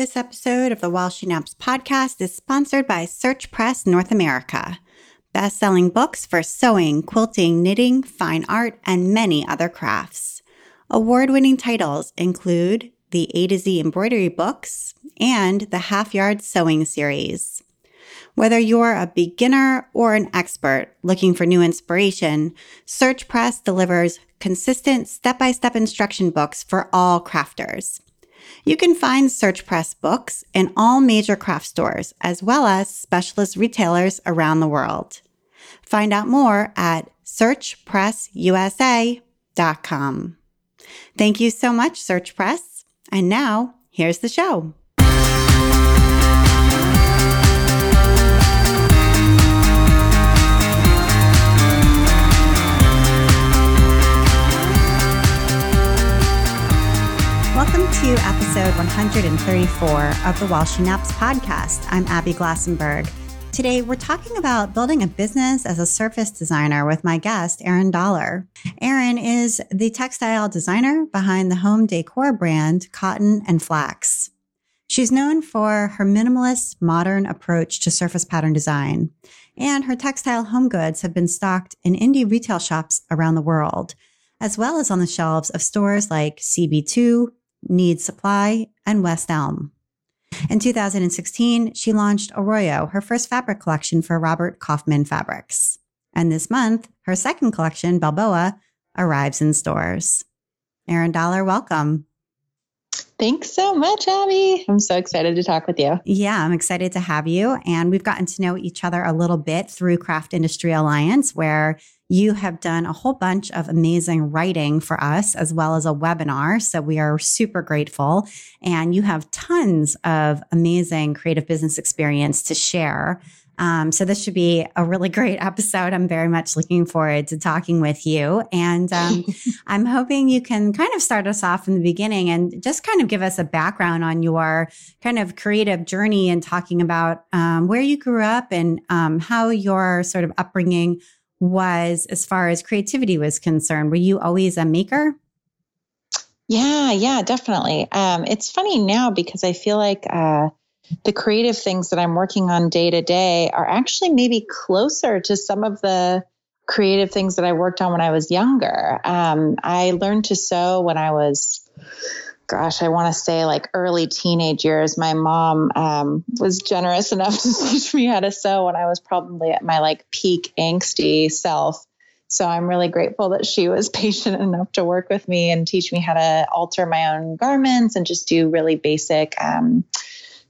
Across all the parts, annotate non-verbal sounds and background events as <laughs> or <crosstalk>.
This episode of the While She Naps podcast is sponsored by Search Press North America, best selling books for sewing, quilting, knitting, fine art, and many other crafts. Award winning titles include the A to Z embroidery books and the Half Yard Sewing series. Whether you're a beginner or an expert looking for new inspiration, Search Press delivers consistent step by step instruction books for all crafters. You can find Search Press books in all major craft stores, as well as specialist retailers around the world. Find out more at searchpressusa.com. Thank you so much, Search Press. And now, here's the show. To episode 134 of the While She Naps podcast. I'm Abby Glassenberg. Today, we're talking about building a business as a surface designer with my guest, Erin Dollar. Erin is the textile designer behind the home decor brand Cotton and Flax. She's known for her minimalist, modern approach to surface pattern design, and her textile home goods have been stocked in indie retail shops around the world, as well as on the shelves of stores like CB2, Need Supply, and West Elm. In 2016, she launched Arroyo, her first fabric collection for Robert Kaufman Fabrics. And this month, her second collection, Balboa, arrives in stores. Erin Dollar, welcome. Thanks so much, Abby. I'm so excited to talk with you. Yeah, I'm excited to have you. And we've gotten to know each other a little bit through Craft Industry Alliance, where you have done a whole bunch of amazing writing for us, as well as a webinar. So we are super grateful. And you have tons of amazing creative business experience to share. Um, so this should be a really <laughs> great episode. I'm very much looking forward to talking with you. And um, <laughs> I'm hoping you can kind of start us off from the beginning and just kind of give us a background on your kind of creative journey and talking about um, where you grew up and um, how your sort of upbringing was as far as creativity was concerned. Were you always a maker? Yeah, yeah, definitely. Um, it's funny now because I feel like uh, the creative things that I'm working on day to day are actually maybe closer to some of the creative things that I worked on when I was younger. Um, I learned to sew when I was gosh, I want to say like early teenage years, my mom um, was generous <laughs> enough to teach me how to sew when I was probably at my like peak angsty self. So I'm really grateful that she was <laughs> patient enough to work with me and teach me how to alter my own garments and just do really basic um,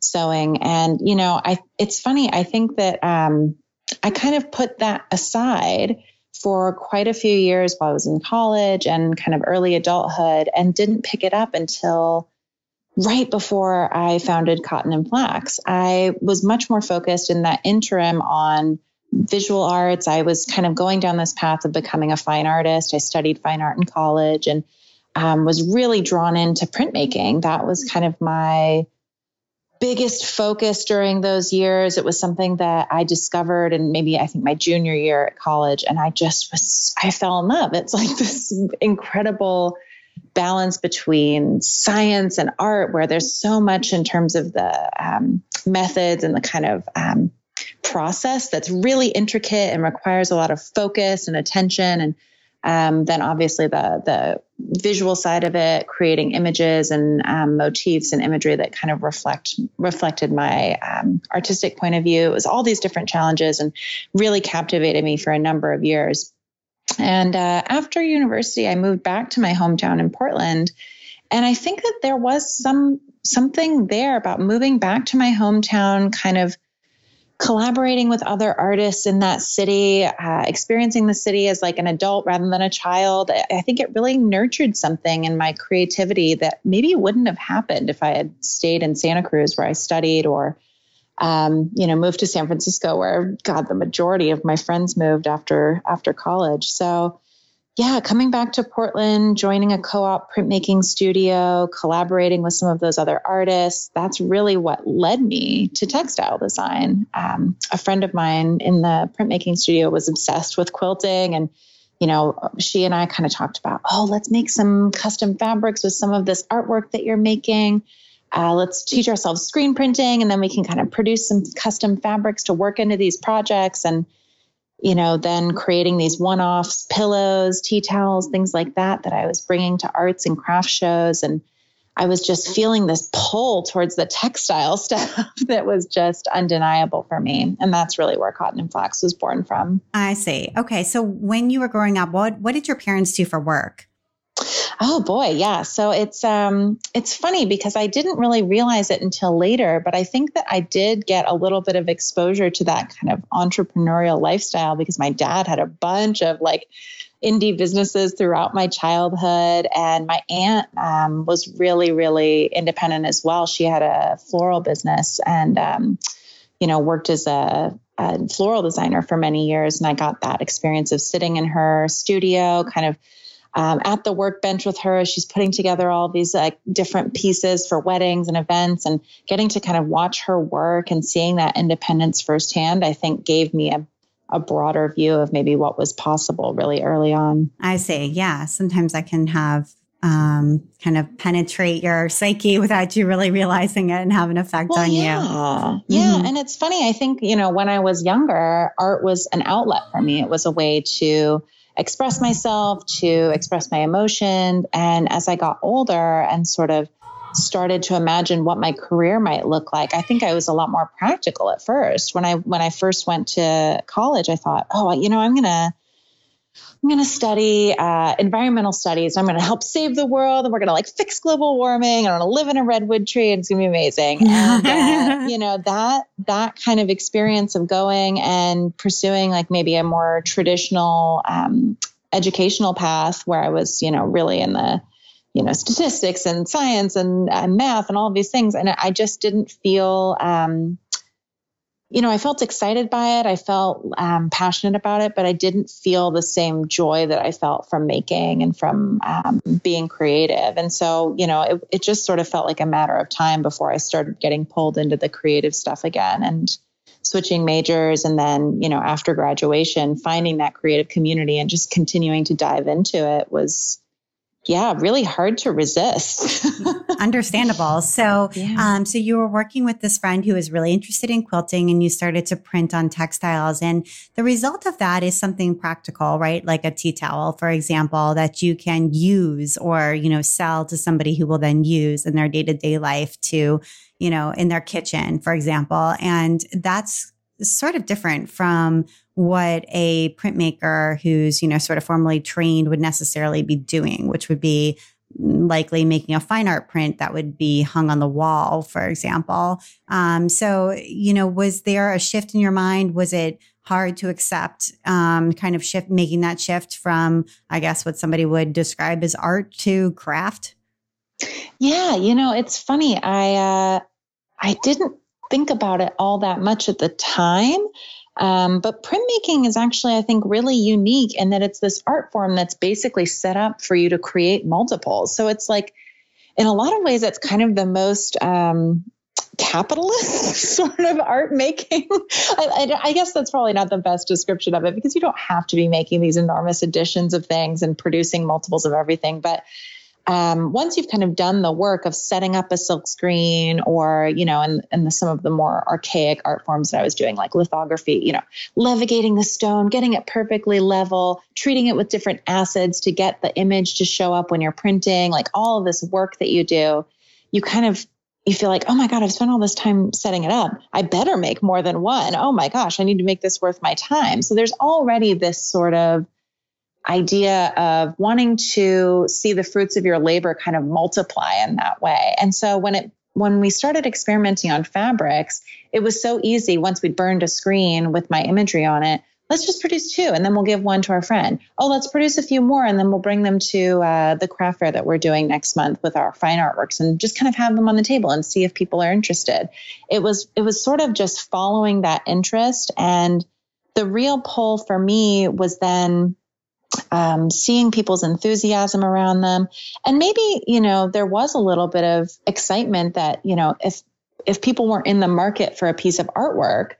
sewing. And you know, I it's funny. I think that um, I kind of put that aside for quite a few years while I was in college and kind of early adulthood and didn't pick it up until right before I founded Cotton and Flax. I was much more focused in that interim on visual arts. I was kind of going down this path of becoming a fine artist. I studied fine art in college and um, was really drawn into printmaking. That was kind of my biggest focus during those years. It was something that I discovered and maybe I think my junior year at college. And I just was, I fell in love. It's like <laughs> this incredible balance between science and art where there's so much in terms of the um, methods and the kind of um, process that's really intricate and requires a lot of focus and attention and um, then obviously the the visual side of it, creating images and um, motifs and imagery that kind of reflect reflected my um, artistic point of view. It was all these different challenges and really captivated me for a number of years. And uh, after university, I moved back to my hometown in Portland, and I think that there was some something there about moving back to my hometown, kind of collaborating with other artists in that city, uh, experiencing the city as like an adult rather than a child, I think it really nurtured something in my creativity that maybe wouldn't have happened if I had stayed in Santa Cruz where I studied or, um, you know, moved to San Francisco where God, the majority of my friends moved after after college. So yeah, coming back to Portland, joining a co op printmaking studio, collaborating with some of those other artists, that's really what led me to textile design. Um, a friend of mine in the printmaking studio was obsessed with quilting and you know, she and I kind of talked about, oh, let's make some custom fabrics with some of this artwork that you're making. uh, let's teach ourselves screen printing and then we can kind of produce some custom fabrics to work into these projects and you know then creating these one-offs pillows tea towels things like that that i was bringing to arts and craft shows. And i was just feeling this pull towards the textile <laughs> stuff that was just undeniable for me. And that's really where cotton and flax was born from. I see. Okay. So when you were growing up what what did your parents do for work Oh boy, yeah. So it's um it's funny because I didn't really realize it until later, but I think that I did get a little bit of exposure to that kind of entrepreneurial lifestyle because my dad had a bunch of like indie businesses throughout my childhood. And my aunt um, was really really independent as well. She had a floral business and um, you know worked as a, a floral designer for many years. And i got that experience of sitting in her studio kind of um, at the workbench with her. She's putting together all these like different pieces for weddings and events, and getting to kind of watch her work and seeing that independence firsthand. I think gave me a a broader view of maybe what was possible really early on. I see. Yeah. Sometimes I can have um, kind of penetrate your psyche without you really realizing it and have an effect well, on yeah. you. Yeah. Mm-hmm. And it's funny. I think, you know, when I was younger, art was an outlet for me. It was a way to express myself, to express my emotion. And as I got older and sort of started to imagine what my career might look like, I think I was a lot more practical at first. When I when I first went to college, I thought, oh, you know, I'm gonna I'm going to study uh, environmental studies. I'm going to help save the world, and we're going to like fix global warming. I'm going to live in a redwood tree, and it's going to be amazing. <laughs> And uh, you know that that kind of experience of going and pursuing like maybe a more traditional um, educational path, where I was, you know, really in the you know statistics and science and, and math and all of these things, and I just didn't feel. Um, you know, I felt excited by it. I felt um, passionate about it, but I didn't feel the same joy that I felt from making and from um, being creative. And so, you know, it, it just sort of felt like a matter of time before I started getting pulled into the creative stuff again and switching majors. And then, you know, after graduation, finding that creative community and just continuing to dive into it was yeah, really hard to resist. <laughs> Understandable. So, yeah. um, so you were working with this friend who was really interested in quilting, and you started to print on textiles, and the result of that is something practical, right? Like a tea towel, for example, that you can use or you know sell to somebody who will then use in their day to day life to, you know, in their kitchen, for example, and that's sort of different from what a printmaker who's, you know, sort of formally trained would necessarily be doing, which would be likely making a fine art print that would be hung on the wall, for example. Um, so, you know, was there a shift in your mind? Was it hard to accept, um, kind of shift, making that shift from, I guess, what somebody would describe as art to craft? Yeah, you know, it's funny. I uh, I didn't think about it all that much at the time. Um, but printmaking is actually, I think, really unique in that it's this art form that's basically set up for you to create multiples. So it's like, in a lot of ways, it's kind of the most um, capitalist <laughs> sort of art making. <laughs> I, I, I, guess that's probably not the best description of it because you don't have to be making these enormous editions of things and producing multiples of everything. But um, once you've kind of done the work of setting up a silk screen or, you know, and, some of the more archaic art forms that I was doing, like lithography, you know, levigating the stone, getting it perfectly level, treating it with different acids to get the image to show up when you're printing, like all of this work that you do, you kind of you feel like, oh my God, I've spent all this time setting it up. I better make more than one. Oh my gosh, I need to make this worth my time. So there's already this sort of idea of wanting to see the fruits of your labor kind of multiply in that way. And so when it when we started experimenting on fabrics, it was so easy once we'd burned a screen with my imagery on it. Let's just produce two and then we'll give one to our friend. Oh, let's produce a few more and then we'll bring them to uh, the craft fair that we're doing next month with our fine artworks and just kind of have them on the table and see if people are interested. It was it was sort of just following that interest and the real pull for me was then um, seeing people's enthusiasm around them. And maybe, you know, there was a little bit of excitement that, you know, if if people weren't in the market for a piece of artwork,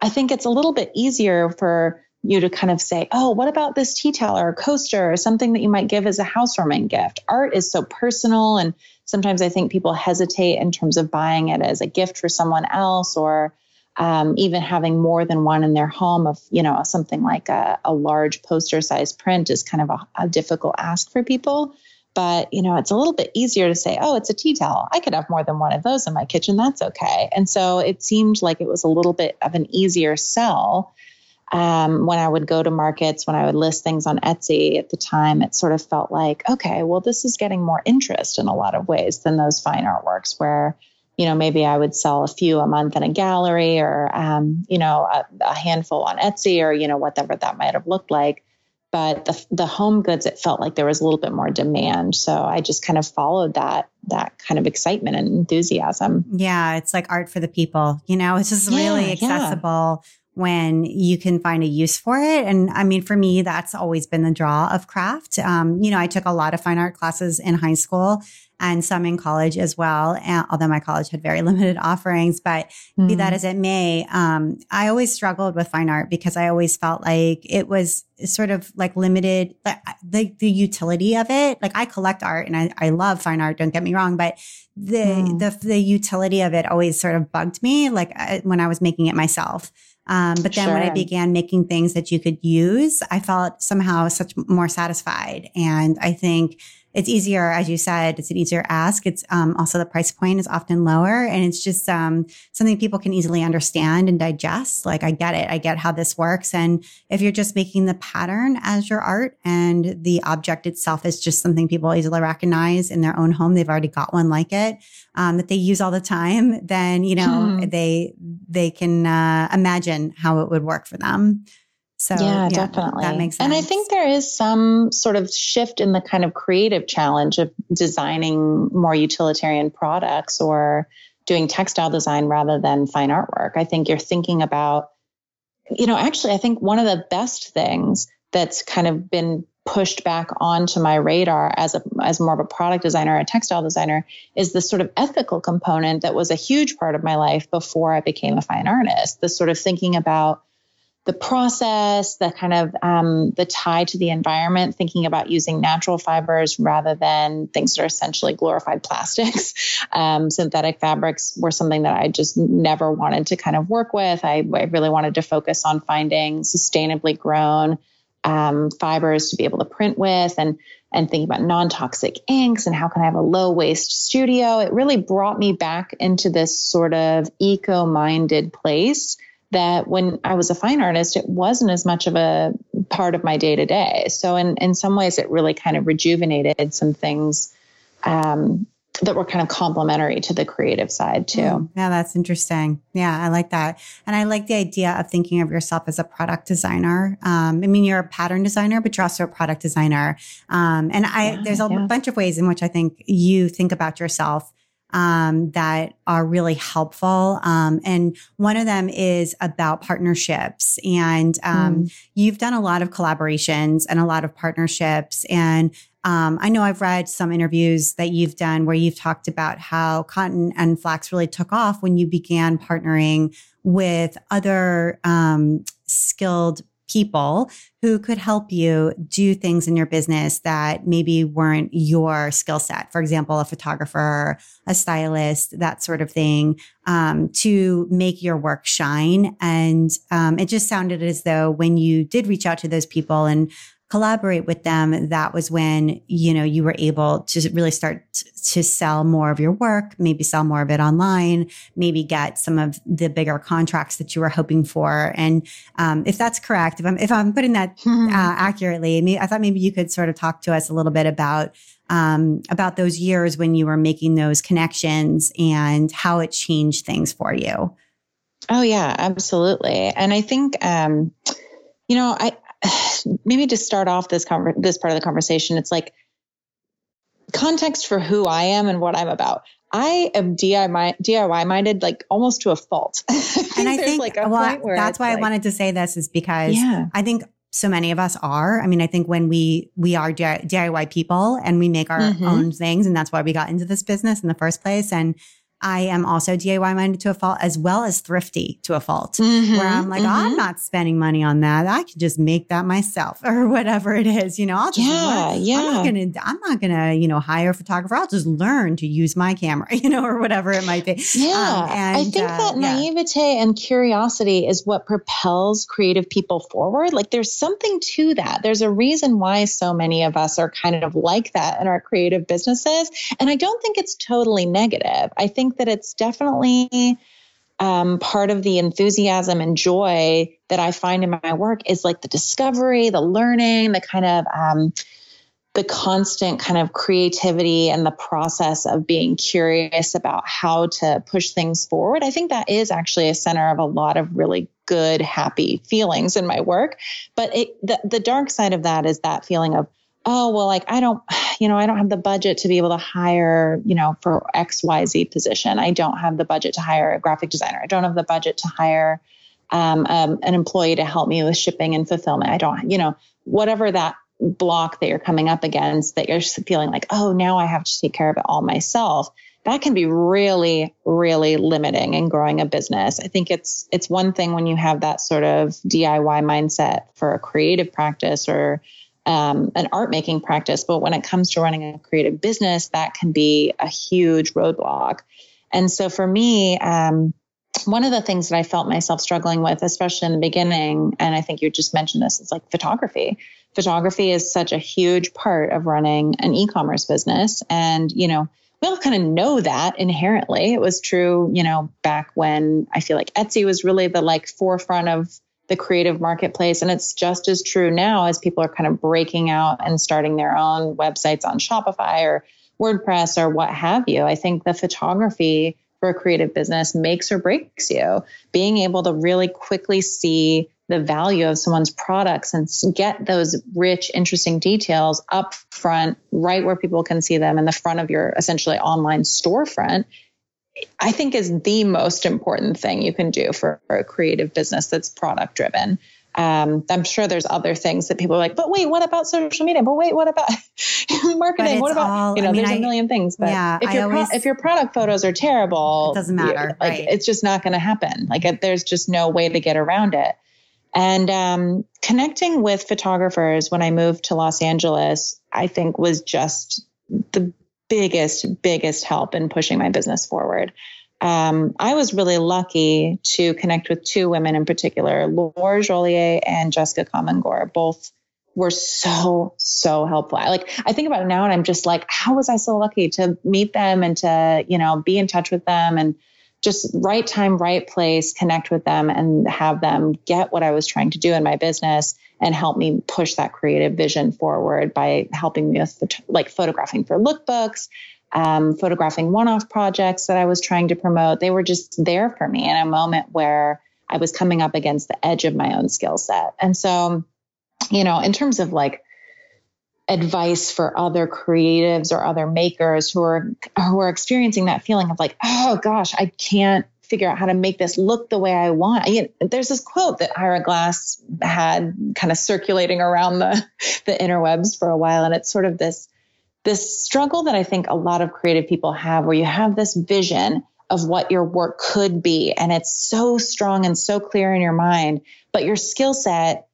I think it's a little bit easier for you to kind of say, oh, what about this tea towel or coaster or something that you might give as a housewarming gift? Art is so personal and sometimes I think people hesitate in terms of buying it as a gift for someone else or um, even having more than one in their home of you know something like a, a large poster size print is kind of a, a, difficult ask for people. But you know it's a little bit easier to say oh it's a tea towel. I could have more than one of those in my kitchen. That's okay. And so it seemed like it was a little bit of an easier sell um, when I would go to markets, when I would list things on Etsy at the time, it sort of felt like, okay, well, this is getting more interest in a lot of ways than those fine artworks where you know, maybe I would sell a few a month in a gallery or, um, you know, a, a, handful on Etsy or, you know, whatever that might have looked like. But the, the home goods, it felt like there was a little bit more demand. So I just kind of followed that, that kind of excitement and enthusiasm. Yeah. It's like art for the people, you know, it's just yeah, really accessible. Yeah when you can find a use for it. And I mean, for me, that's always been the draw of craft. Um, you know, I took a lot of fine art classes in high school and some in college as well. And, although my college had very <laughs> limited offerings, but mm-hmm. be that mm-hmm. as it may, um, I always struggled with fine art because I always felt like it was sort of like limited, the, the utility of it. Like I collect art and I, I love fine art. Don't get me wrong, but the, mm. the, the utility of it always sort of bugged me, like uh, when I was making it myself. Um, but then sure. when I began making things that you could use, I felt somehow such more satisfied. And I think it's easier, as you said, it's an easier ask. It's um, also the price point is often lower, and it's just um, something people can easily understand and digest. Like I get it, I get how this works. And if you're just making the pattern as your art, and the object itself is just something people easily recognize in their own home, they've already got one like it um, that they use all the time, then you know hmm. they they can uh, imagine how it would work for them. So yeah, yeah, definitely. That makes sense. And I think there is some sort of shift in the kind of creative challenge of designing more utilitarian products or doing textile design rather than fine artwork. I think you're thinking about, you know, actually, I think one of the best things that's kind of been pushed back onto my radar as a as more of a product designer, a textile designer, is the sort of ethical component that was a huge part of my life before I became a fine artist. The sort of thinking about the process, the kind of um, the tie to the environment, thinking about using natural fibers rather than things that are essentially glorified plastics. <laughs> Um, synthetic fabrics were something that I just never wanted to kind of work with. I, I really wanted to focus on finding sustainably grown um, fibers to be able to print with and and thinking about non-toxic inks and how can I have a low waste studio. It really brought me back into this sort of eco-minded place that when I was a fine artist, it wasn't as much of a part of my day to day. So in, in some ways, it really kind of rejuvenated some things um, that were kind of complementary to the creative side too. Mm, yeah, that's interesting. Yeah, I like that. And I like the idea of thinking of yourself as a product designer. Um, I mean, you're a pattern designer, but you're also a product designer. Um, and I, yeah, there's a yeah. bunch of ways in which I think you think about yourself um, that are really helpful. Um, and one of them is about partnerships. And um, mm. you've done a lot of collaborations and a lot of partnerships. And um, I know I've read some interviews that you've done where you've talked about how cotton and flax really took off when you began partnering with other um, skilled people who could help you do things in your business that maybe weren't your skill set. For example, a photographer, a stylist, that sort of thing, um, to make your work shine. And um, it just sounded as though when you did reach out to those people and collaborate with them, that was when, you know, you were able to really start to sell more of your work, maybe sell more of it online, maybe get some of the bigger contracts that you were hoping for. And um, if that's correct, if I'm, if I'm putting that <laughs> uh, accurately, I thought maybe you could sort of talk to us a little bit about um, about those years when you were making those connections and how it changed things for you. Oh yeah, absolutely. And I think, um, you know, I, <sighs> maybe to start off this conver- this part of the conversation, it's like context for who I am and what I'm about. I am DIY DIY minded like almost to a fault. <laughs> and I think like well, that's why like, I wanted to say this is because yeah. I think so many of us are. I mean, I think when we we are DIY people and we make our mm-hmm. own things, and that's why we got into this business in the first place. And I am also DIY minded to a fault as well as thrifty to a fault, mm-hmm, where I'm like, mm-hmm. I'm not spending money on that. I can just make that myself <laughs> or whatever it is. You know, I'll just yeah, learn. yeah. I'm not gonna, I'm not gonna, you know, hire a photographer. I'll just learn to use my camera, <laughs> you know, or whatever it might be. Yeah, um, and, I think uh, that naivete yeah. and curiosity is what propels creative people forward. Like, there's something to that. There's a reason why so many of us are kind of like that in our creative businesses, and I don't think it's totally negative. I think think that it's definitely um, part of the enthusiasm and joy that I find in my work is like the discovery, the learning, the kind of um, the constant kind of creativity and the process of being curious about how to push things forward. I think that is actually a center of a lot of really good, happy feelings in my work. But it, the the dark side of that is that feeling of oh well like i don't <sighs> you know i don't have the budget to be able to hire you know for xyz position. I don't have the budget to hire a graphic designer. I don't have the budget to hire um, um, an employee to help me with shipping and fulfillment. I don't you know whatever that block that you're coming up against that you're feeling like oh now i have to take care of it all myself that can be really really limiting in growing a business. I think it's it's one thing when you have that sort of diy mindset for a creative practice or um, an art making practice. But when it comes to running a creative business, that can be a huge roadblock. And so for me, um, one of the things that I felt myself struggling with, especially in the beginning, and I think you just mentioned this, is like photography. Photography is such a huge part of running an e commerce business. And, you know, we all kind of know that inherently. It was true, you know, back when I feel like Etsy was really the like forefront of the creative marketplace. And it's just as true now as people are kind of breaking out and starting their own websites on Shopify or WordPress or what have you. I think the photography for a creative business makes or breaks you. Being able to really quickly see the value of someone's products and get those rich, interesting details up front, right where people can see them in the front of your essentially online storefront I think is the most important thing you can do for, for a creative business that's product driven. Um, I'm sure there's other things that people are like, but wait, what about social media? But wait, what about <laughs> marketing? What about all, you know? I mean, there's I, a million things. But yeah, if your always, pro- if your product photos are terrible, it doesn't matter. Like right. it's just not going to happen. Like there's just no way to get around it. And um, connecting with photographers when I moved to Los Angeles, I think was just the biggest, biggest help in pushing my business forward. Um, I was really lucky to connect with two women in particular, Laura Joliet and Jessica Comingore. Both were so, so helpful. I, like I think about it now and I'm just like, how was I so lucky to meet them and to, you know, be in touch with them and just right time, right place, connect with them and have them get what I was trying to do in my business and help me push that creative vision forward by helping me with like photographing for lookbooks, um, photographing one-off projects that I was trying to promote. They were just there for me in a moment where I was coming up against the edge of my own skill set. And so, you know, in terms of like advice for other creatives or other makers who are who are experiencing that feeling of like, oh gosh, I can't figure out how to make this look the way I want. You know, there's this quote that Ira Glass had kind of circulating around the <laughs> the interwebs for a while, and it's sort of this this struggle that I think a lot of creative people have, where you have this vision of what your work could be, and it's so strong and so clear in your mind, but your skill set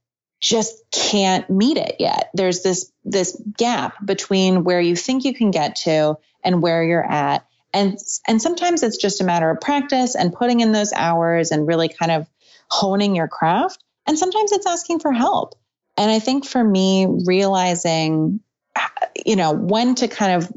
just can't meet it yet. There's this this gap between where you think you can get to and where you're at. And and sometimes it's just a matter of practice and putting in those hours and really kind of honing your craft. And sometimes it's asking for help. And i think for me realizing you know when to kind of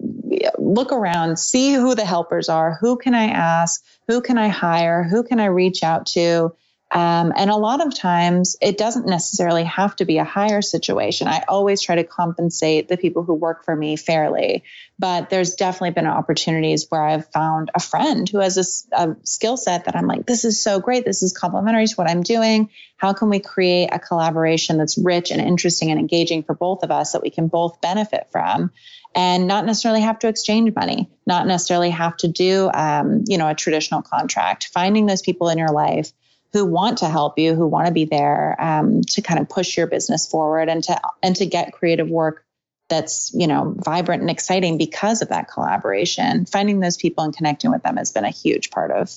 look around see who the helpers are who can i ask who can i hire who can i reach out to um, and a lot of times it doesn't necessarily have to be a higher situation. I always try to compensate the people who work for me fairly. But there's definitely been opportunities where I've found a friend who has a, a skill set that I'm like, this is so great. This is complementary to what I'm doing. How can we create a collaboration that's rich and interesting and engaging for both of us that we can both benefit from? and not necessarily have to exchange money, not necessarily have to do, um, you know, a traditional contract. Finding those people in your life who want to help you, who want to be there um, to kind of push your business forward and to and to get creative work that's you know vibrant and exciting because of that collaboration. Finding those people and connecting with them has been a huge part of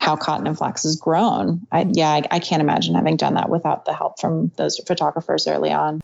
how cotton and flax has grown. I, yeah I, I can't imagine having done that without the help from those photographers early on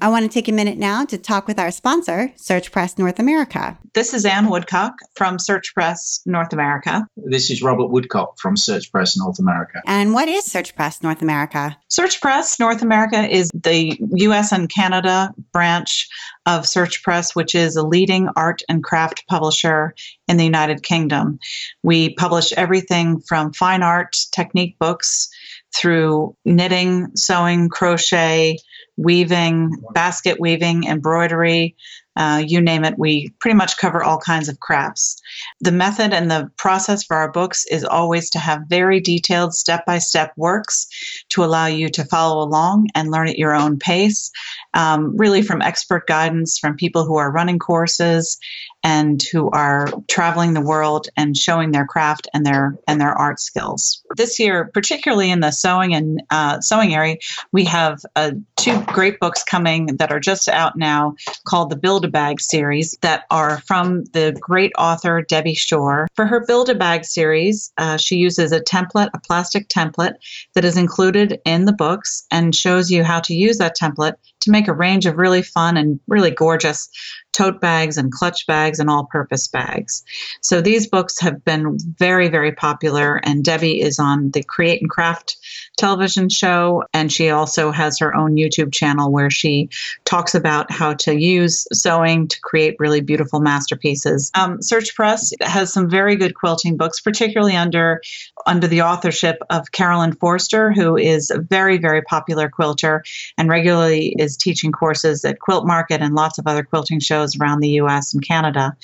I want to take a minute now to talk with our sponsor, Search Press North America. This is Ann Woodcock from Search Press North America. This is Robert Woodcock from Search Press North America. And what is Search Press North America? Search Press North America is the US and Canada branch of Search Press, which is a leading art and craft publisher in the United Kingdom. We publish everything from fine art technique books through knitting, sewing, crochet, weaving, basket weaving, embroidery, uh, you name it, we pretty much cover all kinds of crafts. The method and the process for our books is always to have very detailed step by step works to allow you to follow along and learn at your own pace, um, really from expert guidance from people who are running courses and who are traveling the world and showing their craft and their and their art skills. This year, particularly in the sewing and uh, sewing area, we have uh, two great books coming that are just out now called the Build a Bag series that are from the great author Debbie Shore. For her Build a Bag series, uh, she uses a template, a plastic template that is included in the books and shows you how to use that template to make a range of really fun and really gorgeous tote bags and clutch bags and all purpose bags. So these books have been very, very popular. And Debbie is on the Create and Craft television show. And she also has her own YouTube channel where she talks about how to use sewing to create really beautiful masterpieces. Um, Search Press has some very good quilting books, particularly under under the authorship of Carolyn Forster, who is a very, very popular quilter and regularly is teaching courses at Quilt Market and lots of other quilting shows around the US and Canada.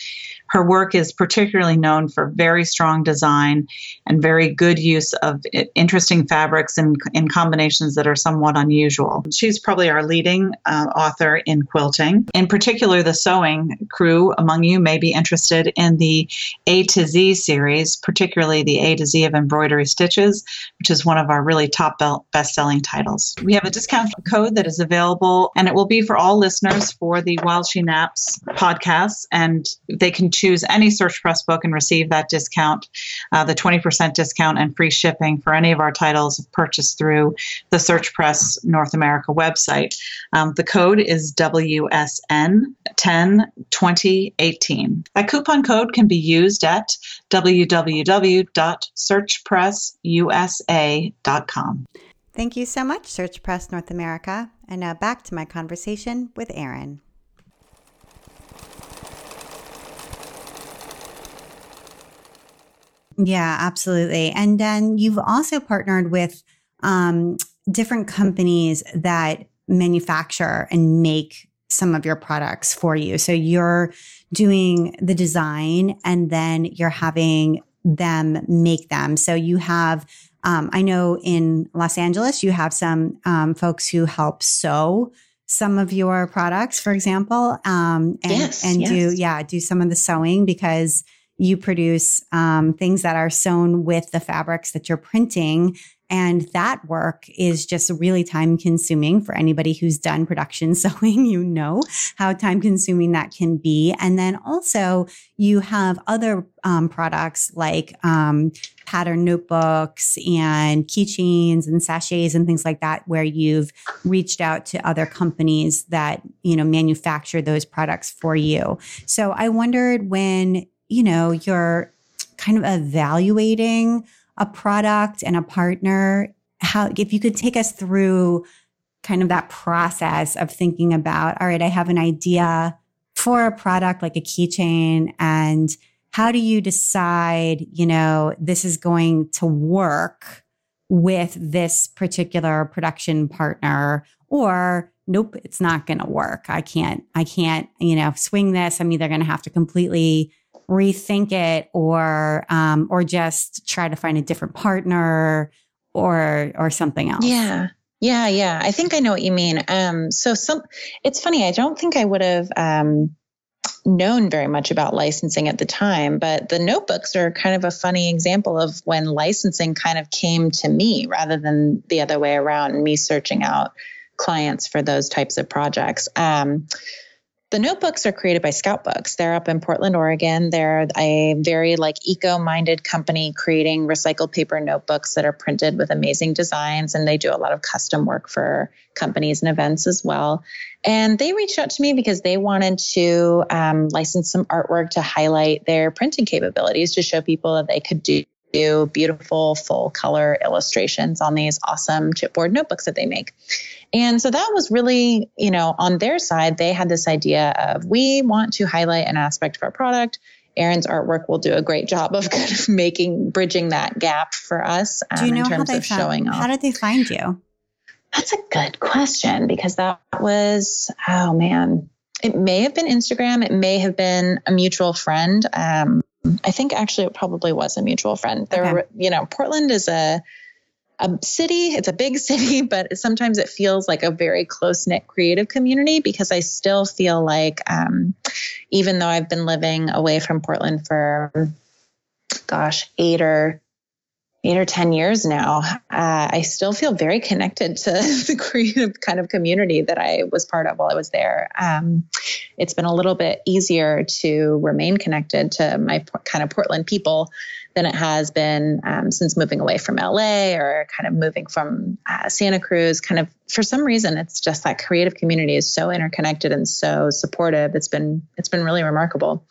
Her work is particularly known for very strong design and very good use of interesting fabrics and in combinations that are somewhat unusual. She's probably our leading uh, author in quilting. In particular, the sewing crew among you may be interested in the A to Z series, particularly the A to Z of embroidery stitches, which is one of our really top best selling titles. We have a discount code that is available, and it will be for all listeners for the While She Naps podcast, and they can choose any Search Press book and receive that discount, uh, the 20% discount and free shipping for any of our titles purchased through the Search Press North America website. Um, the code is WSN 102018. That coupon code can be used at www.searchpressusa.com. Thank you so much, Search Press North America. And now back to my conversation with Erin. Yeah, absolutely. And then you've also partnered with um, different companies that manufacture and make some of your products for you. So you're doing the design and then you're having them make them. So you have, um, I know in Los Angeles, you have some um, folks who help sew some of your products, for example, um, and, yes, and yes. do, yeah, do some of the sewing because you produce um, things that are sewn with the fabrics that you're printing. And that work is just really time consuming for anybody who's done production <laughs> sewing. You know how time consuming that can be. And then also you have other um, products like um, pattern notebooks and keychains and sachets and things like that, where you've reached out to other companies that, you know, manufacture those products for you. So I wondered when you know, you're kind of evaluating a product and a partner, how, if you could take us through kind of that process of thinking about, all right, I have an idea for a product like a keychain and how do you decide, you know, this is going to work with this particular production partner or nope, it's not going to work. I can't, I can't, you know, swing this. I'm either going to have to completely rethink it or um, or just try to find a different partner or or something else. Yeah. Yeah, yeah. I think I know what you mean. Um, so some it's funny, I don't think I would have um known very much about licensing at the time, but the notebooks are kind of a funny example of when licensing kind of came to me rather than the other way around, me searching out clients for those types of projects. Um, the notebooks are created by Scout Books. They're up in Portland, Oregon. They're a very like eco-minded company creating recycled paper notebooks that are printed with amazing designs and they do a lot of custom work for companies and events as well. And they reached out to me because they wanted to um, license some artwork to highlight their printing capabilities to show people that they could do beautiful full color illustrations on these awesome chipboard notebooks that they make. And so that was really, you know, on their side, they had this idea of we want to highlight an aspect of our product. Erin's artwork will do a great job of <laughs> kind of making bridging that gap for us um, do you know in terms how they of found, showing off. How did they find you? That's a good question because that was, oh man, it may have been Instagram. It may have been a mutual friend. Um, I think actually it probably was a mutual friend. There, okay. you know, Portland is a a city. It's a big <laughs> city, but sometimes it feels like a very close knit creative community because I still feel like, um, even though I've been living away from Portland for, gosh, eight or eight or 10 years now, uh, I still feel very connected to <laughs> the creative kind of community that I was part of while I was there. Um, it's been a little bit easier to remain connected to my kind of Portland people than it has been um, since moving away from LA or kind of moving from uh, Santa Cruz. Kind of for some reason, it's just that creative community is so interconnected and so supportive. It's been it's been really remarkable.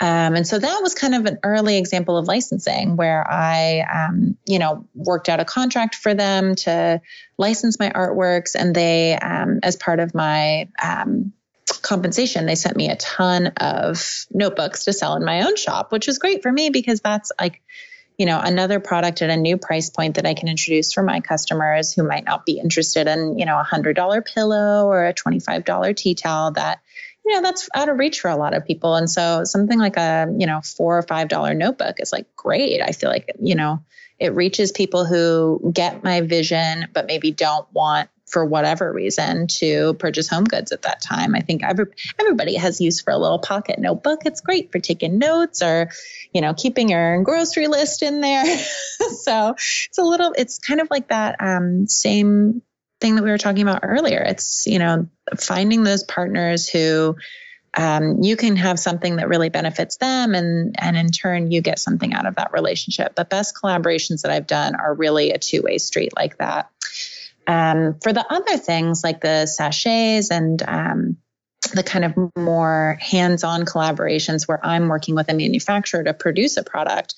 Um, and so that was kind of an early example of licensing where I, um, you know, worked out a contract for them to license my artworks. And they, um, as part of my um, compensation, they sent me a ton of notebooks to sell in my own shop, which was great for me because that's like, you know, another product at a new price point that I can introduce for my customers who might not be interested in, you know, a hundred dollar pillow or a $25 tea towel that, you know, that's out of reach for a lot of people. And so something like a, you know, four or five dollar notebook is like great. I feel like, you know, it reaches people who get my vision, but maybe don't want for whatever reason to purchase home goods at that time. I think every, everybody has use for a little pocket notebook. It's great for taking notes or, you know, keeping your grocery list in there. <laughs> so it's a little, it's kind of like that um, same thing that we were talking about earlier. It's, you know, finding those partners who um, you can have something that really benefits them and and in turn you get something out of that relationship. The best collaborations that I've done are really a two-way street like that. Um, for the other things like the sachets and um, the kind of more hands-on collaborations where I'm working with a manufacturer to produce a product,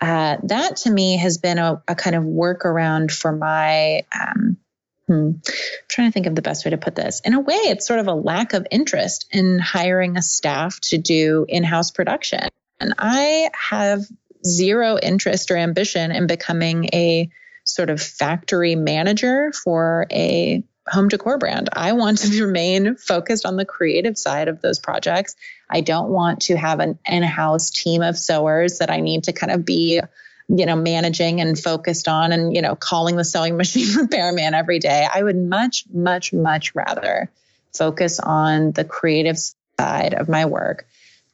uh, that to me has been a, a, kind of workaround for my um, Hmm. I'm trying to think of the best way to put this. In a way, it's sort of a lack of interest in hiring a staff to do in house production. And I have zero interest or ambition in becoming a sort of factory manager for a home decor brand. I want to <laughs> remain focused on the creative side of those projects. I don't want to have an in house team of sewers that I need to kind of be you know, managing and focused on and, you know, calling the sewing <laughs> machine repairman every day. I would much, much, much rather focus on the creative side of my work,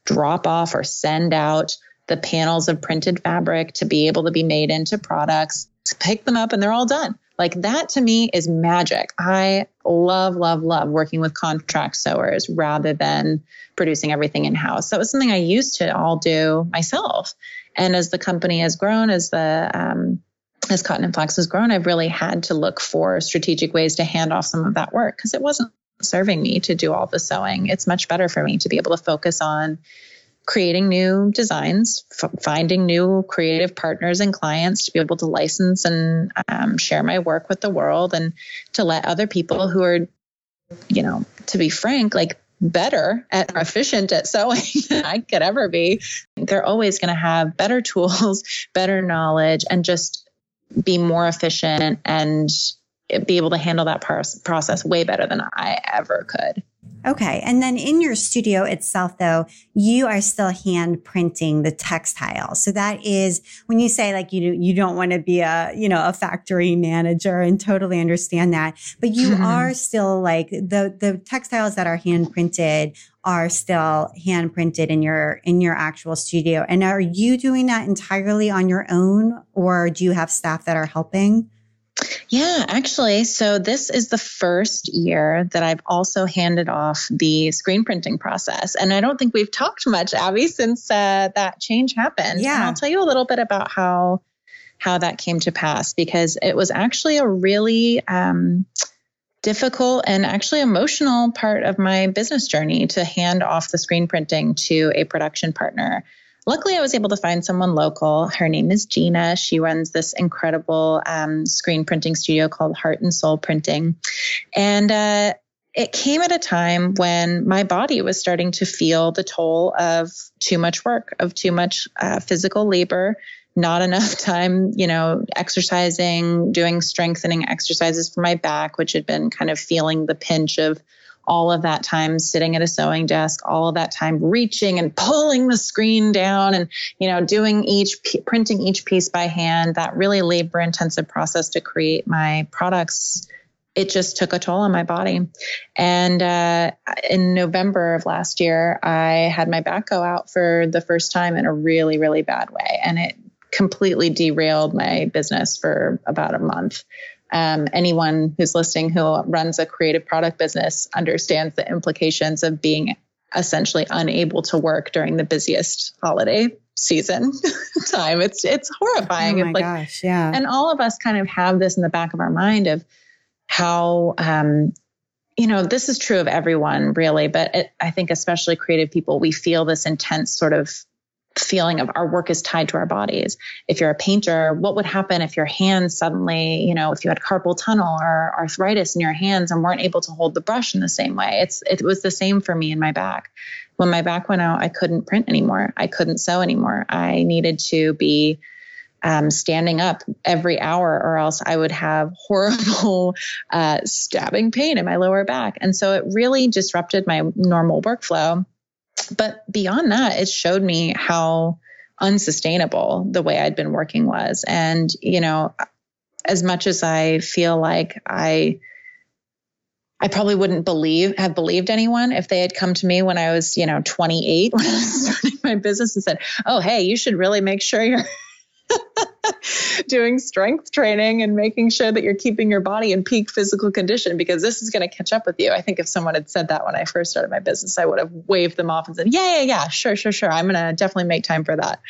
drop off or send out the panels of printed fabric to be able to be made into products, pick them up and they're all done. Like that to me is magic. I love, love, love working with contract sewers rather than producing everything in house. That was something I used to all do myself. And as the company has grown, as the um, as Cotton and Flax has grown, I've really had to look for strategic ways to hand off some of that work because it wasn't serving me to do all the sewing. It's much better for me to be able to focus on creating new designs, f- finding new creative partners and clients to be able to license and um, share my work with the world and to let other people who are, you know, to be frank, like better and efficient at sewing <laughs> than I could ever be. They're always going to have better <laughs> tools, better knowledge, and just be more efficient and be able to handle that process way better than I ever could. Okay. And then in your studio itself, though, you are still hand printing the textile. So that is when you say like you you don't want to be a, you know, a factory manager and totally understand that, but you mm-hmm. are still like the, the textiles that are hand printed are still hand printed in your, in your actual studio. And are you doing that entirely on your own or do you have staff that are helping? Yeah, actually. So this is the first year that I've also handed off the screen printing process. And I don't think we've talked much, Abby, since uh, that change happened. Yeah. And I'll tell you a little bit about how how that came to pass because it was actually a really um, difficult and actually emotional part of my business journey to hand off the screen printing to a production partner luckily, I was able to find someone local. Her name is Gina. She runs this incredible um, screen printing studio called Heart and Soul Printing. And uh, it came at a time when my body was starting to feel the toll of too much work, of too much uh, physical labor, not enough <laughs> time, you know, exercising, doing strengthening exercises for my back, which had been kind of feeling the pinch of all of that time sitting at a sewing desk, all of that time reaching and pulling the screen down and, you know, doing each, printing each piece by hand, that really labor intensive process to create my products. It just took a toll on my body. And uh, in November of last year, I had my back go out for the first time in a really, really bad way. And it completely derailed my business for about a month um, anyone who's listening who runs a creative product business understands the implications of being essentially unable to work during the busiest holiday season <laughs> time. It's it's horrifying. Oh my like, gosh, yeah. And all of us kind of have this in the back of our mind of how um, you know this is true of everyone really, but it, I think especially creative people, we feel this intense sort of feeling of our work is tied to our bodies. If you're a painter, what would happen if your hands suddenly, you know, if you had carpal tunnel or arthritis in your hands and weren't able to hold the brush in the same way? It's it was the same for me in my back. When my back went out, I couldn't print anymore. I couldn't sew anymore. I needed to be um, standing up every hour, or else I would have <laughs> horrible uh, stabbing pain in my lower back. And so it really disrupted my normal workflow but beyond that, it showed me how unsustainable the way I'd been working was. And, you know, as much as I feel like I, I probably wouldn't believe have believed anyone if they had come to me when I was, you know, 28 <laughs> when I was starting my business and said, "Oh, hey, you should really make sure you're <laughs> doing strength training and making sure that you're keeping your body in peak physical condition because this is going to catch up with you. I think if someone had said that when I first started my business, I would have waved them off and said, yeah, yeah, yeah, sure, sure, sure. I'm going to definitely make time for that.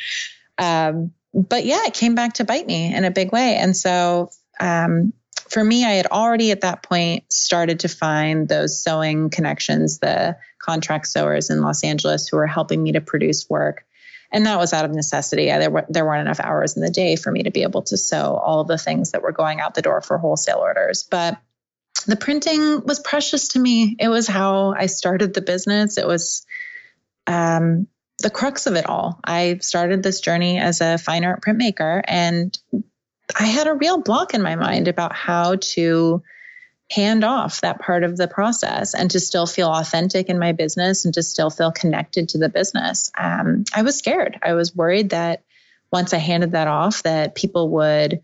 Um, but yeah, it came back to bite me in a big way. And so, um, for me, I had already at that point started to find those sewing connections, the contract sewers in Los Angeles who were helping me to produce work and that was out of necessity. I, there, were, there weren't enough hours in the day for me to be able to sew all of the things that were going out the door for wholesale orders. But the printing was precious to me. It was how I started the business. It was um, the crux of it all. I started this journey as a fine art printmaker, and I had a real block in my mind about how to hand off that part of the process and to still feel authentic in my business and to still feel connected to the business. Um, I was scared. I was worried that once I handed that off, that people would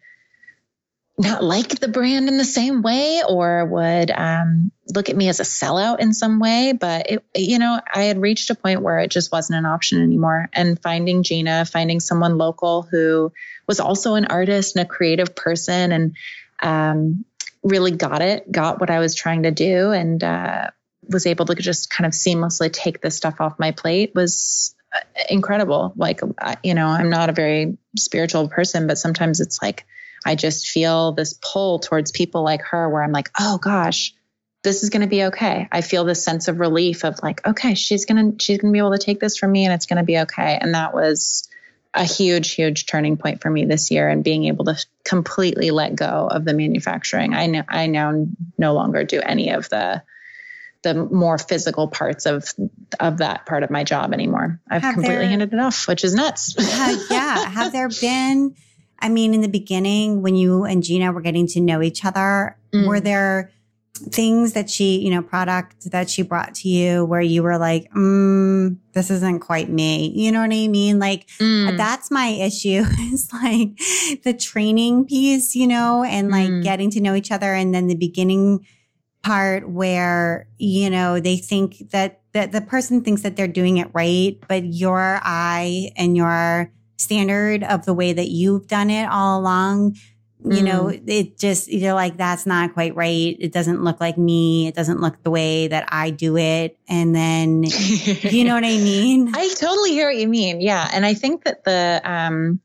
not like the brand in the same way or would um, look at me as a sellout in some way. But it, you know, I had reached a point where it just wasn't an option anymore. And finding Gina, finding someone local who was also an artist and a creative person, and um, really got it, got what I was trying to do, and uh, was able to just kind of seamlessly take this stuff off my plate was uh, incredible. Like, you know, I'm not a very spiritual person, but sometimes it's like I just feel this pull towards people like her where I'm like, oh gosh, this is going to be okay. I feel this sense of relief of like, okay, she's going to, she's going to be able to take this from me and it's going to be okay. And that was, a huge, huge turning point for me this year and being able to completely let go of the manufacturing. I know I now no longer do any of the the more physical parts of of that part of my job anymore. I've have completely there, handed it off, which is nuts. yeah. Have there been I mean, in the beginning when you and Gina were getting to know each other, mm. were there things that she, you know, product that she brought to you where you were like, mm, this isn't quite me. You know what I mean? Like mm. that's my issue <laughs> is like the training piece, you know, and like mm. getting to know each other. And then the beginning part where, you know, they think that, that the person thinks that they're doing it right, but your eye and your standard of the way that you've done it all along you know, mm. it just, you're like, that's not quite right. It doesn't look like me. It doesn't look the way that I do it. And then, you know what I <laughs> mean? I totally hear what you mean. Yeah. And I think that the, um,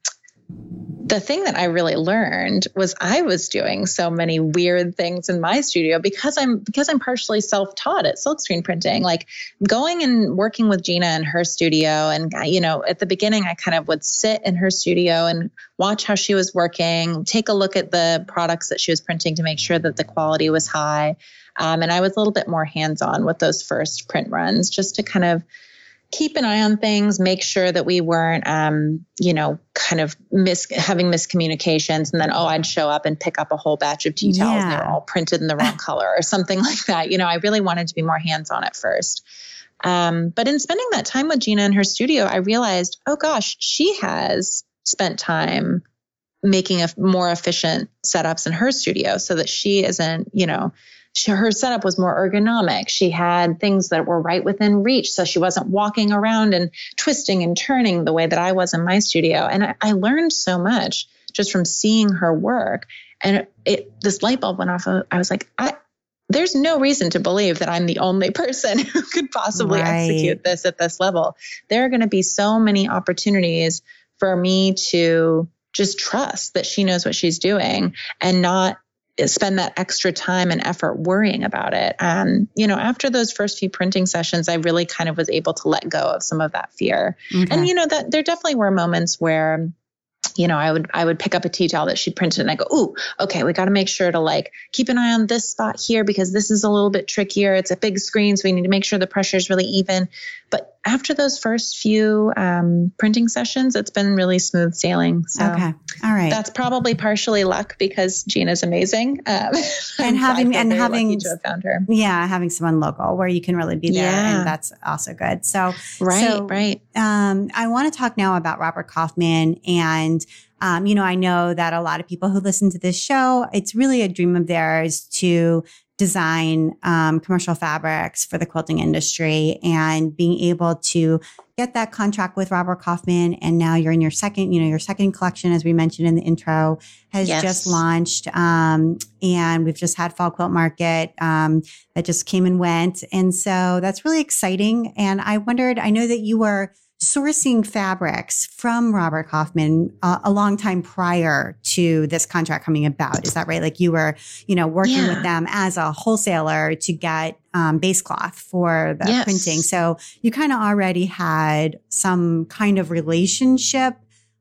the thing that I really learned was I was doing so many weird things in my studio because I'm because I'm partially self-taught at silkscreen printing. Like going and working with Gina in her studio and you know, at the beginning I kind of would sit in her studio and watch how she was working, take a look at the products that she was printing to make sure that the quality was high. Um, and I was a little bit more hands-on with those first print runs just to kind of keep an eye on things, make sure that we weren't, um, you know, kind of mis- having miscommunications. And then, oh, I'd show up and pick up a whole batch of tea towels yeah. and they're all printed in the wrong color or something <laughs> like that. You know, I really wanted to be more hands on at first. Um, but in spending that time with Gina in her studio, I realized, oh gosh, she has spent time making a more efficient setups in her studio so that she isn't, you know, she, her setup was more ergonomic. She had things that were right within reach. So she wasn't walking around and twisting and turning the way that I was in my studio. And I, I learned so much just from seeing her work. And it, this light bulb went off. I was like, I, there's no reason to believe that I'm the only person <laughs> who could possibly right. execute this at this level. There are going to be so many opportunities for me to just trust that she knows what she's doing and not spend that extra time and effort worrying about it. Um, you know, after those first few printing sessions, I really kind of was able to let go of some of that fear. Okay. And you know, that there definitely were moments where you know, I would I would pick up a tea towel that she'd printed and I go, ooh, okay, we got to make sure to like keep an eye on this spot here because this is a little bit trickier. It's a big screen, so we need to make sure the pressure is really even. But after those first few um, printing sessions, it's been really smooth sailing. So okay, all right, that's probably partially luck because Gina's amazing. <laughs> Um, and having and having found her. Yeah, having someone local where you can really be there, yeah. and that's also good. So right, so, right. Um, I want to talk now about Robert Kaufman and um, you know, I know that a lot of people who listen to this show, it's really a dream of theirs to design um, commercial fabrics for the quilting industry and being able to get that contract with Robert Kaufman. And now you're in your second, you know, your second collection, as we mentioned in the intro, has yes. just launched. Um, and we've just had Fall Quilt Market um, that just came and went. And so that's really exciting. And I wondered, I know that you were sourcing fabrics from Robert Kaufman uh, a long time prior to this contract coming about. Is that right? Like you were, you know, working yeah. with them as a wholesaler to get um, base cloth for the yes. printing. So you kind of already had some kind of relationship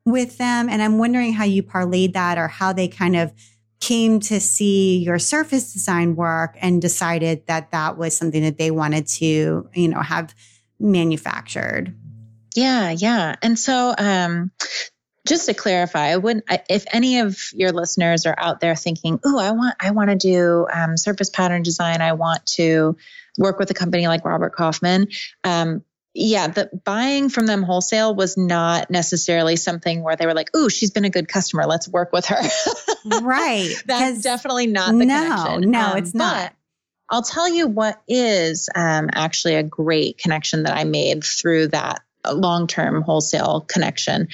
with them. And I'm wondering how you parlayed that or how they kind of came to see your surface design work and decided that that was something that they wanted to, you know, have manufactured. Yeah, yeah. And so, um, just to clarify, I wouldn't. If any of your listeners are out there thinking, "Oh, I want, I want to do um, surface pattern design. I want to work with a company like Robert Kaufman," um, yeah, the buying from them wholesale was not necessarily something where they were like, "Ooh, she's been a good customer. Let's work with her." right. <laughs> That's definitely not the no, connection. No, um, it's not. I'll tell you what is um, actually a great connection that I made through that long term wholesale connection.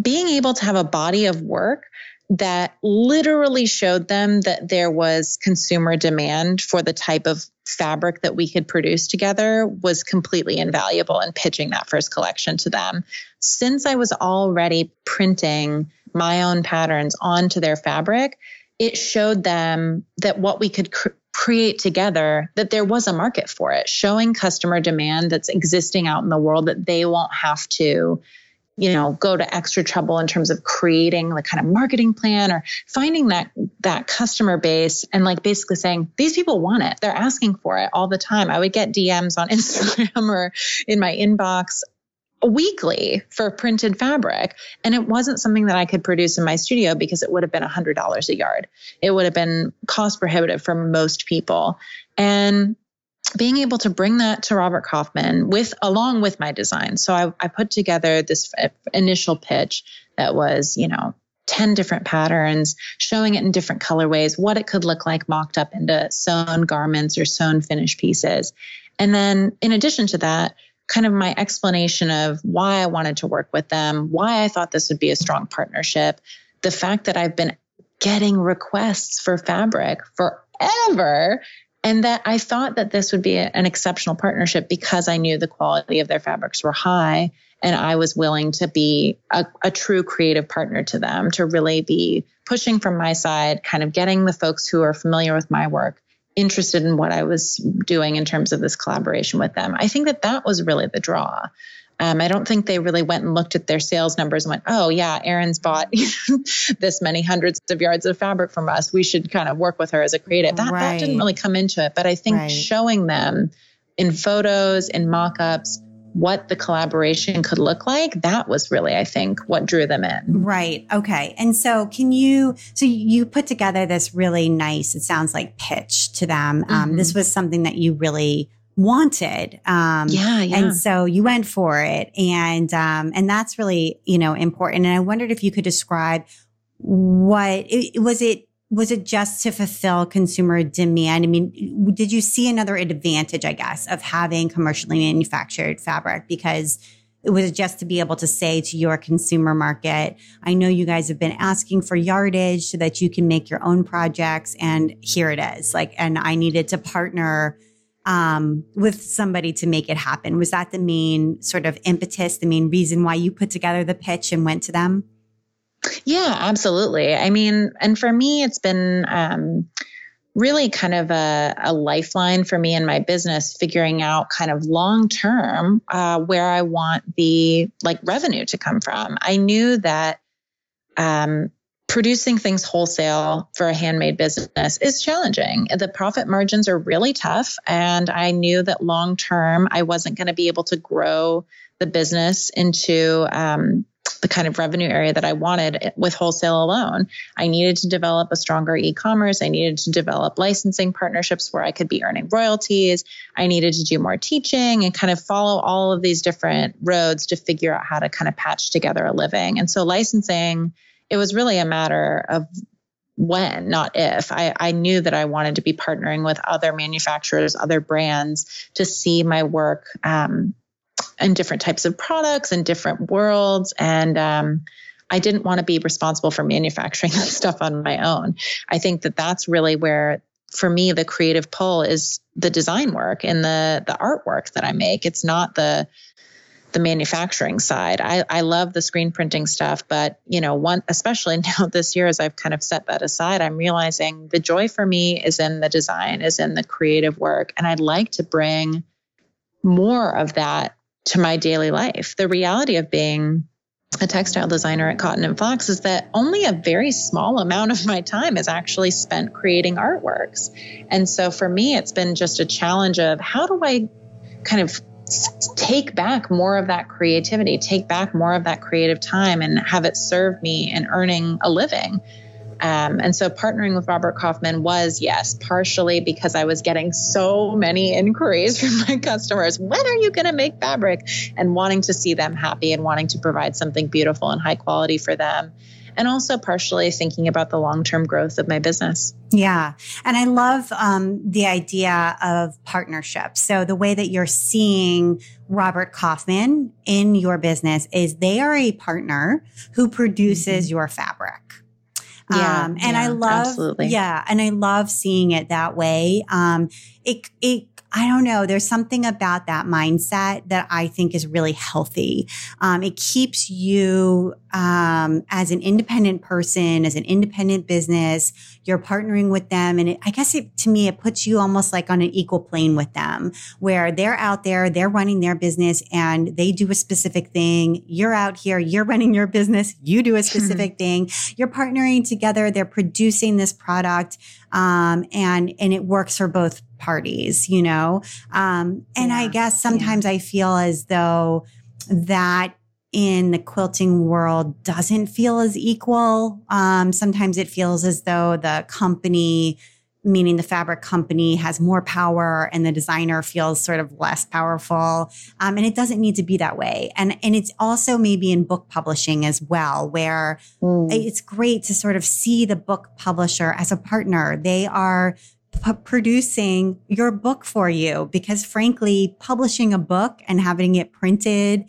Being able to have a body of work that literally showed them that there was consumer demand for the type of fabric that we could produce together was completely invaluable in pitching that first collection to them. Since I was already printing my own patterns onto their fabric, it showed them that what we could create together that there was a market for it, showing customer demand that's existing out in the world that they won't have to you know go to extra trouble in terms of creating the kind of marketing plan or finding that that customer base and like basically saying these people want it. They're asking for it all the time. I would get dms on <laughs> instagram or in my inbox weekly for printed fabric. And it wasn't something that I could produce in my studio because it would have been $100 a yard. It would have been cost prohibitive for most people. And being able to bring that to Robert Kaufman with along with my design. So I, I put together this uh, initial pitch that was, you know, 10 different patterns, showing it in different colorways, what it could look like mocked up into sewn garments or sewn finished pieces. And then in addition to that, kind of my explanation of why I wanted to work with them, why I thought this would be a strong partnership, the fact that I've been getting requests for fabric forever and that I thought that this would be an exceptional partnership because I knew the quality of their fabrics were high and I was willing to be a, a true creative partner to them to really be pushing from my side, kind of getting the folks who are familiar with my work interested in what I was doing in terms of this collaboration with them. I think that that was really the draw. Um, I don't think they really went and looked at their sales numbers and went, oh, yeah, Erin's bought <laughs> this many hundreds of yards of fabric from us. We should kind of work with her as a creative. That, right. that didn't really come into it. But I think right. showing them in photos, in mock ups, what the collaboration could look like, that was really, I think, what drew them in. Right. Okay. And so, can you, so you put together this really nice, it sounds like pitch to them. Um, mm-hmm. Um, this was something that you really wanted. Um, yeah, yeah. And so you went for it. And, um, and that's really, you know, important. And I wondered if you could describe what it, was it was it just to fulfill consumer demand? I mean, did you see another advantage, I guess, of having commercially manufactured fabric? Because it was just to be able to say to your consumer market, I know you guys have been asking for yardage so that you can make your own projects. And here it is. Like, and I needed to partner um, with somebody to make it happen. Was that the main sort of impetus, the main reason why you put together the pitch and went to them? Yeah, absolutely. I mean, and for me, it's been um, really kind of a, a, lifeline for me in my business, figuring out kind of long term uh, where I want the like revenue to come from. I knew that um, producing things wholesale for a handmade business is challenging. The profit margins are really tough, and I knew that long term I wasn't going to be able to grow the business into um, the kind of revenue area that I wanted with wholesale alone. I needed to develop a stronger e commerce. I needed to develop licensing partnerships where I could be earning royalties. I needed to do more teaching and kind of follow all of these different roads to figure out how to kind of patch together a living. And so licensing, it was really a matter of when, not if. I, I knew that I wanted to be partnering with other manufacturers, other brands to see my work um, and different types of products and different worlds. And um, I didn't want to be responsible for manufacturing <laughs> that stuff on my own. I think that that's really where, for me, the creative pull is the design work and the the artwork that I make. It's not the the manufacturing side. I, I love the screen printing stuff, but you know, one especially <laughs> now this year as I've kind of set that aside, I'm realizing the joy for me is in the design, is in the creative work. And I'd like to bring more of that to my daily life. The reality of being a textile designer at Cotton and Flax is that only a very small amount of my time is actually spent creating artworks. And so for me, it's been just a challenge of how do I kind of take back more of that creativity, take back more of that creative time and have it serve me in earning a living. Um, and so partnering with Robert Kaufman was, yes, partially because I was getting so many inquiries <laughs> from my customers. When are you going to make fabric? And wanting to see them happy and wanting to provide something beautiful and high quality for them. And also partially thinking about the long term growth of my business. Yeah. And I love um, the idea of partnership. So the way that you're seeing Robert Kaufman in your business is they are a partner who produces mm-hmm. your fabric. Yeah, um, and yeah, I love, absolutely. yeah, and I love seeing it that way. Um, it, it, I don't know. There's something about that mindset that I think is really healthy. Um, it keeps you um, as an independent person, as an independent business. You're partnering with them, and it, I guess it, to me, it puts you almost like on an equal plane with them, where they're out there, they're running their business, and they do a specific thing. You're out here, you're running your business, you do a specific thing. You're partnering together. They're producing this product, um, and and it works for both parties, you know? Um, and yeah. I guess sometimes yeah. I feel as though that in the quilting world doesn't feel as equal. Um, sometimes it feels as though the company meaning the fabric company has more power and the designer feels sort of less powerful. Um, and it doesn't need to be that way. And, and it's also maybe in book publishing as well, where mm. it's great to sort of see the book publisher as a partner. They are p- producing your book for you because frankly, publishing a book and having it printed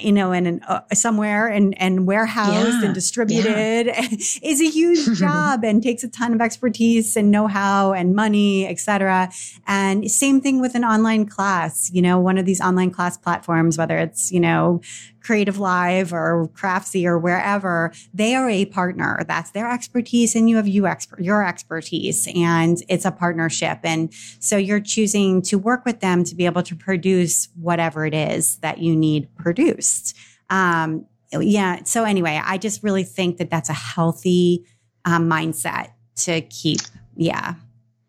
you know, and uh, somewhere and and warehoused yeah, and distributed yeah. <laughs> is a huge <laughs> job and takes a ton of expertise and know-how and money, etc. And same thing with an online class. You know, one of these online class platforms, whether it's you know Creative Live or Craftsy or wherever, they are a partner. That's their expertise and you have you expert, your expertise and it's a partnership. And so you're choosing to work with them to be able to produce whatever it is that you need produced. Um, yeah. So anyway, I just really think that that's a healthy um, mindset to keep. Yeah.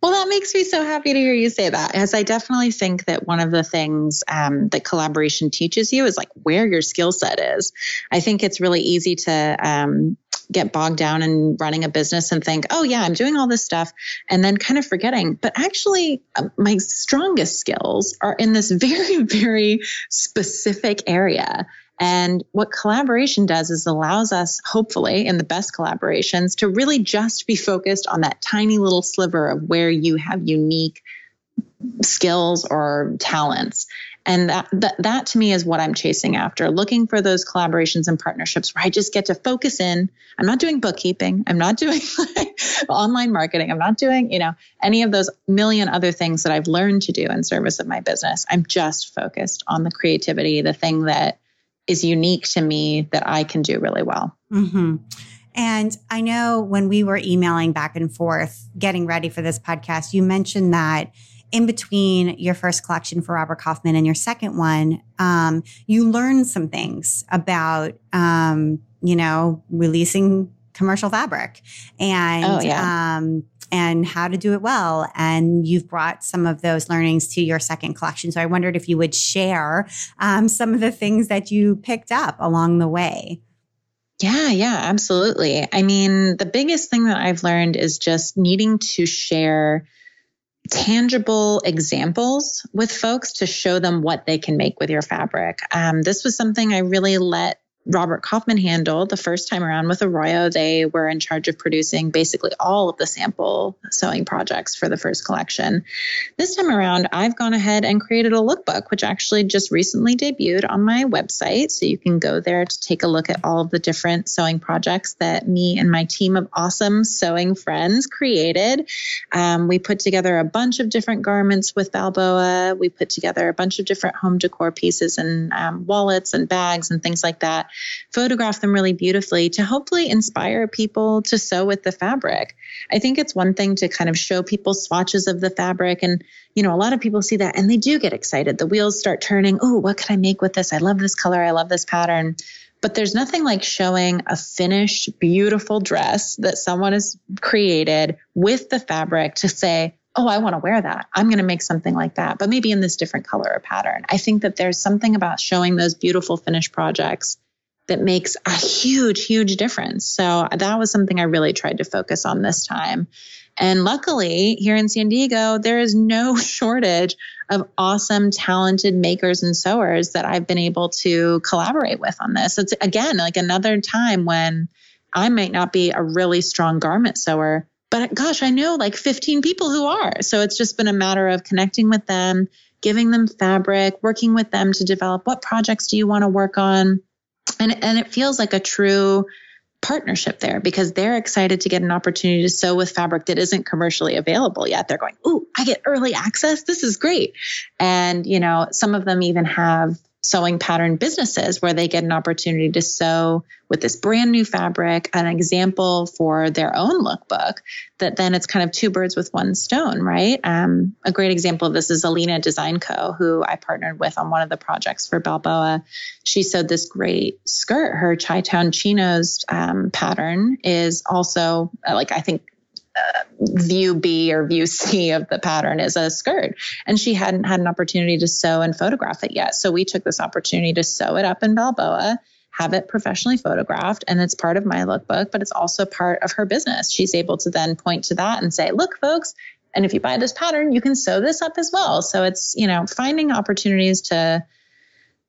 Well, that makes me so happy to hear you say that, as I definitely think that one of the things um, that collaboration teaches you is like where your skill set is. I think it's really easy to um, get bogged down in running a business and think, oh, yeah, I'm doing all this stuff, and then kind of forgetting. But actually, uh, my strongest skills are in this <laughs> very, very specific area. And what collaboration does is allows us, hopefully, in the best collaborations, to really just be focused on that tiny little sliver of where you have unique skills or talents. And that, that, that to me is what I'm chasing after, looking for those collaborations and partnerships where I just get to focus in. I'm not doing bookkeeping. I'm not <laughs> doing like online marketing. I'm not doing, you know, any of those million other things that I've learned to do in service of my business. I'm just focused on the creativity, the thing that is unique to me that I can do really well. Mm-hmm. And I know when we were emailing back and forth, getting ready for this podcast, you mentioned that in between your first collection for Robert Kaufman and your second one, um, you learned some things about, um, you know, releasing commercial fabric and oh, yeah. um, and how to do it well. And you've brought some of those learnings to your second collection. So I wondered if you would share um, some of the things that you picked up along the way. Yeah, yeah, absolutely. I mean, the biggest thing that I've learned is just needing to share tangible examples with folks to show them what they can make with your fabric. Um, this was something I really let Robert Kaufman handled the first time around with Arroyo. They were in charge of producing basically all of the sample sewing projects for the first collection. This time around, I've gone ahead and created a lookbook, which actually just recently debuted on my website. So you can go there to take a look at all of the different sewing projects that me and my team of awesome sewing friends created. Um, we put together a bunch of different garments with Balboa. We put together a bunch of different home decor pieces and um, wallets and bags and things like that photograph them really beautifully to hopefully inspire people to sew with the fabric. I think it's one thing to kind of show people swatches of the fabric and you know, a lot of people see that and they do get excited. The wheels start turning. Oh, what can I make with this? I love this color. I love this pattern. But there's nothing like showing a finished, beautiful dress that someone has created with the fabric to say, oh, I want to wear that. I'm going to make something like that, but maybe in this different color or pattern. I think that there's something about showing those beautiful finished projects that makes a huge, huge difference. So that was something I really tried to focus on this time. And luckily, here in San Diego, there is no <laughs> shortage of awesome, talented makers and sewers that I've been able to collaborate with on this. It's again like another time when I might not be a really strong garment sewer, but gosh, I know like 15 people who are. So it's just been a matter of connecting with them, giving them fabric, working with them to develop what projects do you want to work on and and it feels like a true partnership there because they're excited to get an opportunity to sew with fabric that isn't commercially available yet. They're going, "Ooh, I get early access. This is great." And you know, some of them even have sewing pattern businesses where they get an opportunity to sew with this brand new fabric, an example for their own lookbook, that then it's kind of two birds with one stone, right? Um, a great example of this is Alina Design Co., who I partnered with on one of the projects for Balboa. She sewed this great skirt. Her Chi Town Chinos um, pattern is also, like, I think view B or view C of the pattern is a skirt. And she hadn't had an opportunity to sew and photograph it yet. So we took this opportunity to sew it up in Balboa, have it professionally photographed. And it's part of my lookbook, but it's also part of her business. She's able to then point to that and say, look, folks, and if you buy this pattern, you can sew this up as well. So it's, you know, finding opportunities to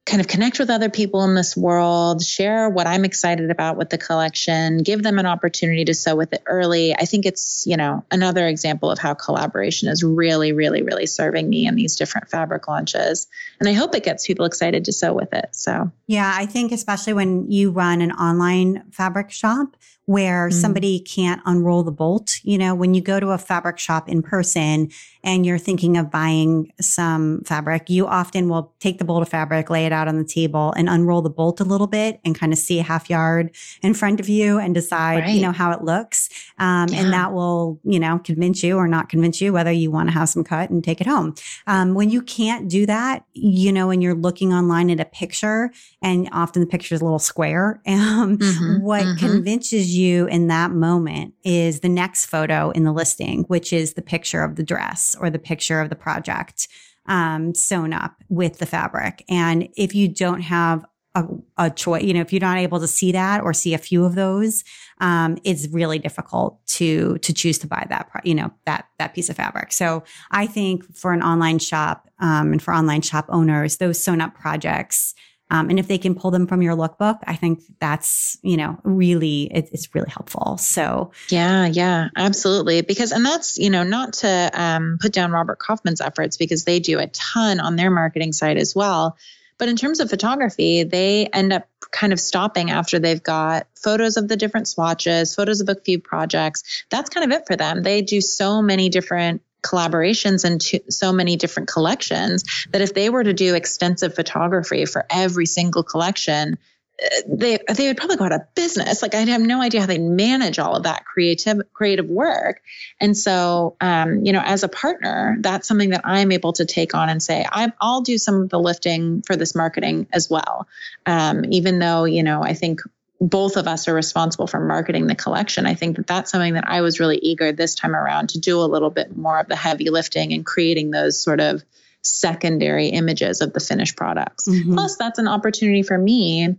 kind of connect with other people in this world, share what I'm excited about with the collection, give them an opportunity to sew with it early. I think it's, you know, another example of how collaboration is really, really, really serving me in these different fabric launches. And I hope it gets people excited to sew with it. So, yeah, I think especially when you run an online fabric shop, where mm. somebody can't unroll the bolt. You know, when you go to a fabric shop in person and you're thinking of buying some fabric, you often will take the bolt of fabric, lay it out on the table and unroll the bolt a little bit and kind of see a half yard in front of you and decide, right. you know, how it looks. Um, yeah. and that will, you know, convince you or not convince you whether you want to have some cut and take it home. Um, when you can't do that, you know, when you're looking online at a picture and often the picture is a little square, <laughs> um, mm-hmm. what mm-hmm. convinces you in that moment is the next photo in the listing, which is the picture of the dress or the picture of the project um, sewn up with the fabric. And if you don't have a, a, choice, you know, if you're not able to see that or see a few of those, um, it's really difficult to to choose to buy that, you know, that that piece of fabric. So I think for an online shop um, and for online shop owners, those sewn up projects um, and if they can pull them from your lookbook, I think that's, you know, really, it, it's really helpful. So, yeah, yeah, absolutely. Because, and that's, you know, not to um, put down Robert Kaufman's efforts because they do a ton on their marketing side as well. But in terms of photography, they end up kind of stopping after they've got photos of the different swatches, photos of a few projects. That's kind of it for them. They do so many different collaborations and so many different collections that if they were to do extensive photography for every single collection, uh, they they would probably go out of business. Like I have no idea how they manage all of that creative creative work. And so, um, you know, as a partner, that's something that I'm able to take on and say i will do some of the lifting for this marketing as well. Um, even though you know, I think both of us are responsible for marketing the collection. I think that that's something that I was really eager this time around to do a little bit more of the heavy lifting and creating those sort of secondary images of the finished products. Mm-hmm. Plus, that's an opportunity for me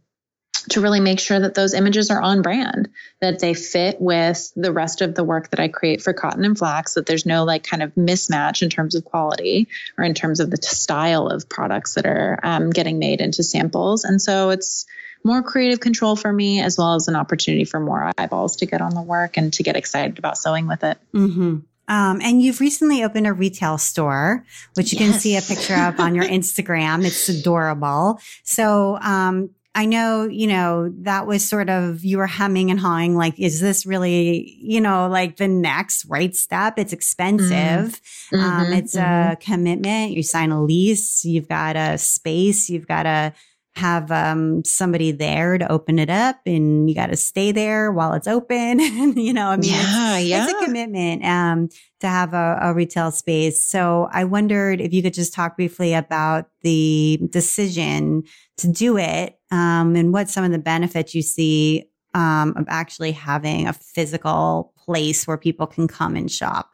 to really make sure that those images are on brand, that they fit with the rest of the work that I create for cotton and flax, that there's no like kind of mismatch in terms of quality or in terms of the style of products that are um, getting made into samples. And so it's more creative control for me, as well as an opportunity for more eyeballs to get on the work and to get excited about sewing with it. Mm-hmm. Um, and you've recently opened a retail store, which you yes. can see a picture of on your <laughs> Instagram. It's adorable. So, um, I know, you know, that was sort of, you were humming and hawing, like, is this really, you know, like the next right step? It's expensive. Mm-hmm. Um, mm-hmm. it's mm-hmm. a commitment. You sign a lease, you've got a space, you've got to have um, somebody there to open it up and you got to stay there while it's open. <laughs> you know, I mean, yeah, it's, yeah. it's a commitment um, to have a, a, retail space. So I wondered if you could just talk briefly about the decision to do it um, and what some of the benefits you see um, of actually having a physical place where people can come and shop.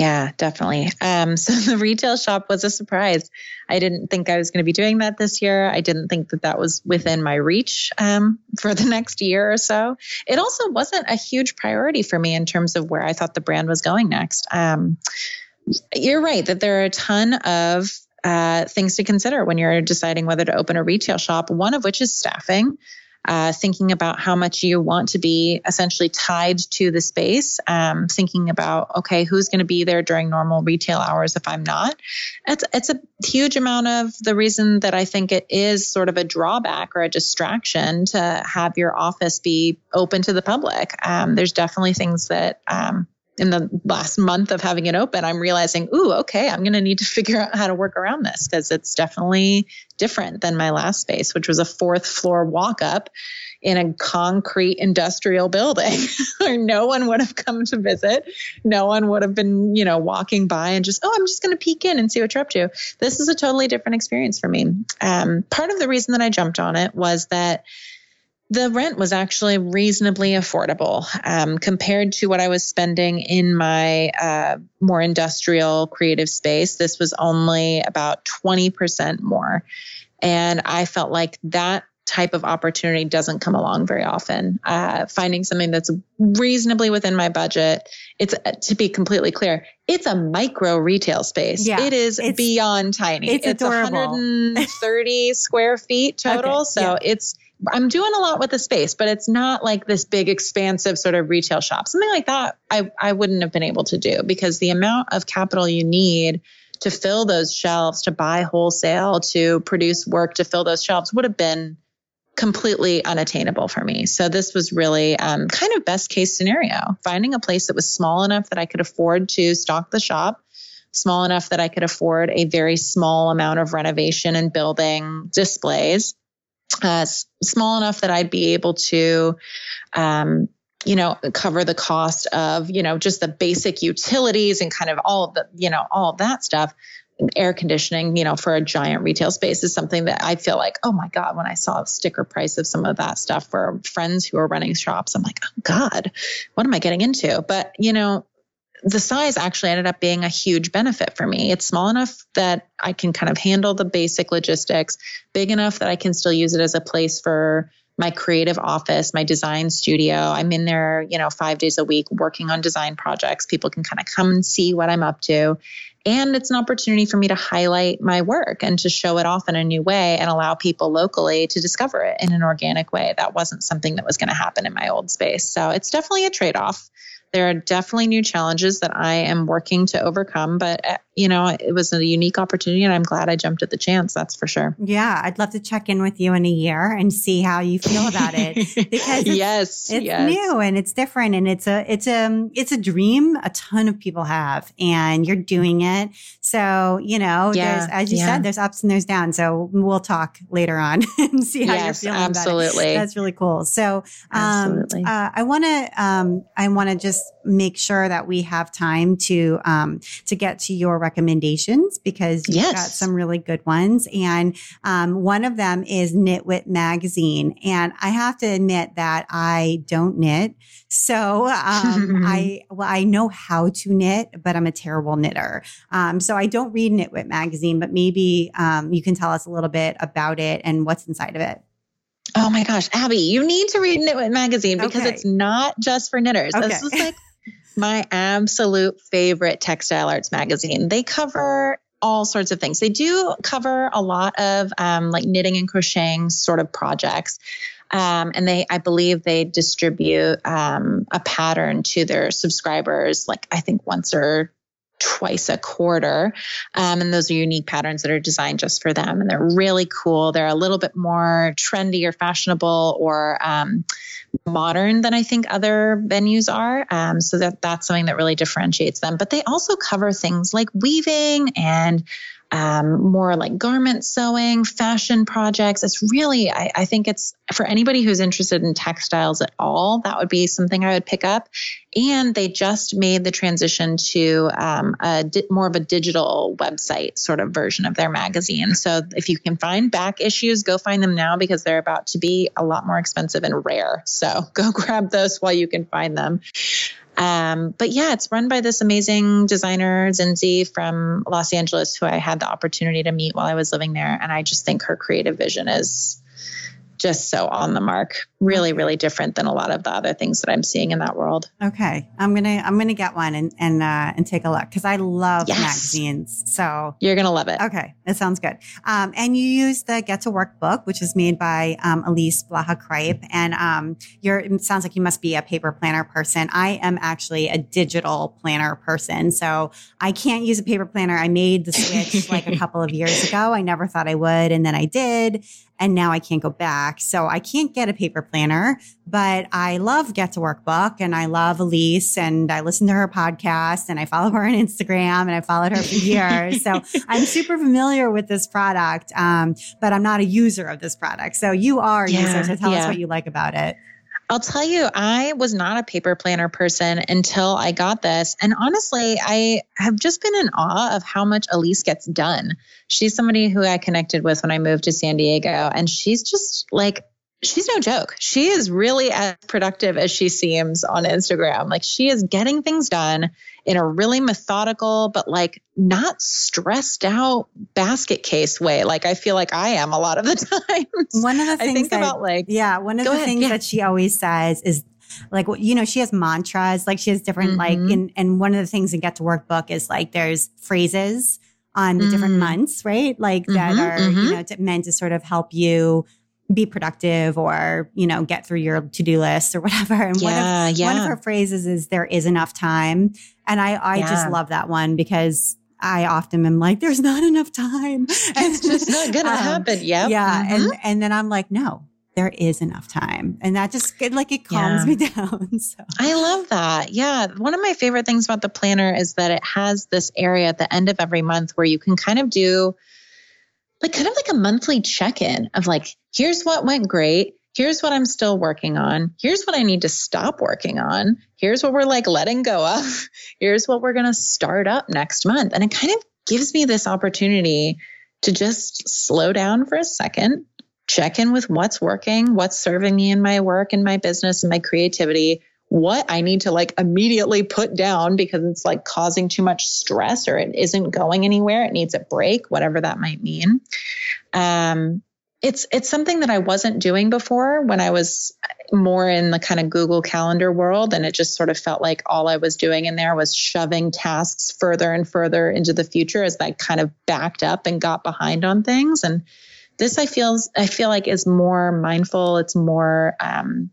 Yeah, definitely. Um, <laughs> so the retail shop was a surprise. I didn't think I was going to be doing that this year. I didn't think that that was within my reach um, for the <laughs> next year or so. It also wasn't a huge priority for me in terms of where I thought the brand was going next. Um, you're right that there are a ton of uh, things to consider when you're deciding whether to open a retail shop, one of which is staffing uh, thinking about how much you want to be essentially tied to the space, um, thinking about, okay, who's going to be there during normal retail hours if I'm not. It's, it's a huge amount of the reason that I think it is sort of a drawback or a distraction to have your office be open to the public. Um, there's definitely things that um, in the last month of having it open, I'm realizing, ooh, okay, I'm going to need to <laughs> figure out how to work around this because it's definitely different than my last space, which was a fourth floor walk up in a concrete industrial building <laughs> where no one would have come to visit. No one would have been, you know, walking by and just, oh, I'm just going to peek in and see what you're up to. This is a totally different experience for me. Um, part of the reason that I jumped on it was that the rent was actually reasonably affordable um, compared to what I was spending in my uh, more industrial creative space. This was only about 20% more. And I felt like that type of opportunity doesn't come along very often. Uh, finding something that's reasonably within my budget. It's uh, to be completely clear, it's a micro retail space. Yeah, it is beyond tiny. It's, it's adorable. 130 <laughs> square feet total. Okay, so yeah. it's I'm doing a lot with the space, but it's not like this big expansive sort of retail shop. Something like that I, I wouldn't have been able to do because the amount of capital you need to fill those shelves, to buy wholesale, to produce work to fill those shelves would have been completely unattainable for me. So this was really um, kind of best case scenario, finding a place that was small enough that I could afford to stock the shop, small enough that I could afford a very small amount of renovation and building displays uh, small enough that I'd be able to, um, you know, cover the cost of, you know, just the basic utilities and kind of all of the, you know, all of that stuff. Air conditioning, you know, for a giant retail space is something that I feel like, oh my God, when I saw sticker price of some of that stuff for friends who are running shops, I'm like, oh God, what am I getting into? But, you know, the size actually ended up being a huge benefit for me. It's small enough that I can kind of handle the basic logistics, big enough that I can still use it as a place for my creative office, my design studio. I'm in there, you know, 5 days a week working on design projects. People can kind of come and see what I'm up to. And it's an opportunity for me to highlight my work and to show it off in a new way and allow people locally to discover it in an organic way. That wasn't something that was going to happen in my old space. So it's definitely a trade off there are definitely new challenges that I am working to overcome, but uh, you know, it was a unique opportunity and I'm glad I jumped at the chance. That's for sure. Yeah. I'd love to check in with you in a year and see how you feel about it because it's, yes, it's yes. new and it's different and it's a, it's a, it's a dream a ton of people have and you're doing it. So, you know, yeah, there's, as you yeah. said, there's ups and there's downs. So we'll talk later on <laughs> and see how yes, you're feeling absolutely. That's really cool. So, um, uh, I want to, um, I want to just make sure that we have time to, um, to get to your recommendations because you've yes. got some really good ones. And um, one of them is Knitwit Magazine. And I have to admit that I don't knit. So um, <laughs> I, well, I know how to knit, but I'm a terrible knitter. Um, so I don't read Knitwit Magazine, but maybe um, you can tell us a little bit about it and what's inside of it. Oh my gosh, Abby, you need to read Knitwit Magazine because okay. it's not just for knitters. Okay. This is like <laughs> my absolute favorite textile arts magazine. They cover all sorts of things. They do cover a lot of um, like knitting and crocheting sort of projects. Um, and they, I believe they distribute um, a pattern to their subscribers, like I think once or twice a quarter. Um, and those are unique patterns that are designed just for them. And they're really cool. They're a little bit more trendy or fashionable or um, modern than I think other venues are. Um, so that that's something that really differentiates them. But they also cover things like weaving and um, more like garment sewing, fashion projects. It's really, I, I, think it's for anybody who's interested in textiles at all, that would be something I would pick up. And they just made the transition to um, a di- more of a digital website sort of version of their magazine. So if you can find back issues, go find them now because they're about to be a lot more expensive and rare. So <laughs> go grab those while you can find them. Um, but yeah, it's run by this amazing designer, Zinzi from Los Angeles, who I had the opportunity to meet while I was living there. And I just think her creative vision is just so on the mark. Really, really different than a lot of the other things that I'm seeing in that world. Okay, I'm gonna I'm gonna get one and and uh, and take a look because I love yes. magazines. So you're gonna love it. Okay, that sounds good. Um, and you use the Get to Work book, which is made by um, Elise Blaha Cripe, and um, you're it sounds like you must be a paper planner person. I am actually a digital planner person, so I can't use a paper planner. I made the switch <laughs> like a couple of years ago. I never thought I would, and then I did, and now I can't go back. So I can't get a paper planner, but I love Get to Work Book and I love Elise and I listen to her podcast and I follow her on Instagram and I followed her for <laughs> years. so I'm super familiar with this product, um, but I'm not a user of this product. So you are a yeah, user. So tell yeah. us what you like about it. I'll tell you, I was not a paper planner person until I got this. And honestly, I have just been in awe of how much Elise gets done. She's somebody who I connected with when I moved to San Diego, and she's just like she's no joke. She is really as productive as she seems on Instagram. Like she is getting things done in a really methodical, but like not stressed out basket case way. Like I feel like I am a lot of the <laughs> times. One of the things I think that, about like, yeah, one of the ahead, things yeah. that she always says is like you know she has mantras like she has different like Mhm. and and one of the things in get to work book is like there's phrases on the different Mm. months right like that Mhm, are you mhm. know to, meant to sort of help you be productive or you know get through your to-do list or <laughs> whatever and one of yeah, one of her phrases is there is enough time and i i just love that one because i often am like there's not enough time <laughs> It's just not gonna <laughs> Um, happen. Yep. yeah Mhm. and and then i'm like no there is enough time and that just it, like it calms Yeah. me down so I love that. Yeah. One of my favorite things about the planner is that it has this area at the end of every month where you can kind of do like kind of like a monthly check in of like, here's what went great. Here's what I'm still working on. Here's what I need to stop working on. Here's what we're like letting go of. <laughs> Here's what we're going to start up next month. And it kind of gives me this opportunity to just slow down for a second, check in with what's working, what's serving me in my work and my business and my creativity, what I need to like immediately put down because it's like causing too much stress or it isn't going anywhere. It needs a break, whatever that might mean. Um, it's it's something that I wasn't doing before when I was more in the kind of Google Calendar world, and it just sort of felt like all I was doing in there was shoving tasks further and further into the future as I kind of backed up and got behind on things. And this I feel I feel like is more mindful. It's more um,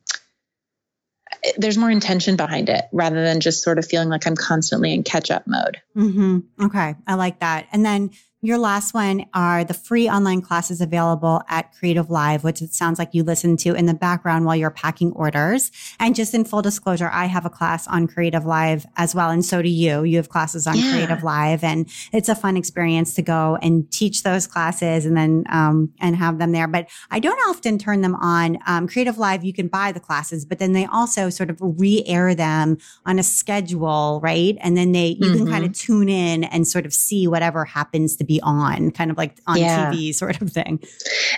there's more intention behind it rather than just sort of feeling like I'm constantly in catch up mode. hmm okay i like that and then your last one are the free online classes available at Creative Live, which it sounds like you listen to in the background while you're packing orders. And just in full disclosure, I have a class on Creative Live as well. And so do you. You have classes on Yeah. Creative Live and it's a fun experience to go and teach those classes and then, um, and have them there. But I don't often turn them on. Um, Creative Live, you can buy the classes, but then they also sort of re-air them on a schedule, right? And then they, you can Mhm. kind of tune in and sort of see whatever happens to be on, kind of like on Yeah. TV sort of thing.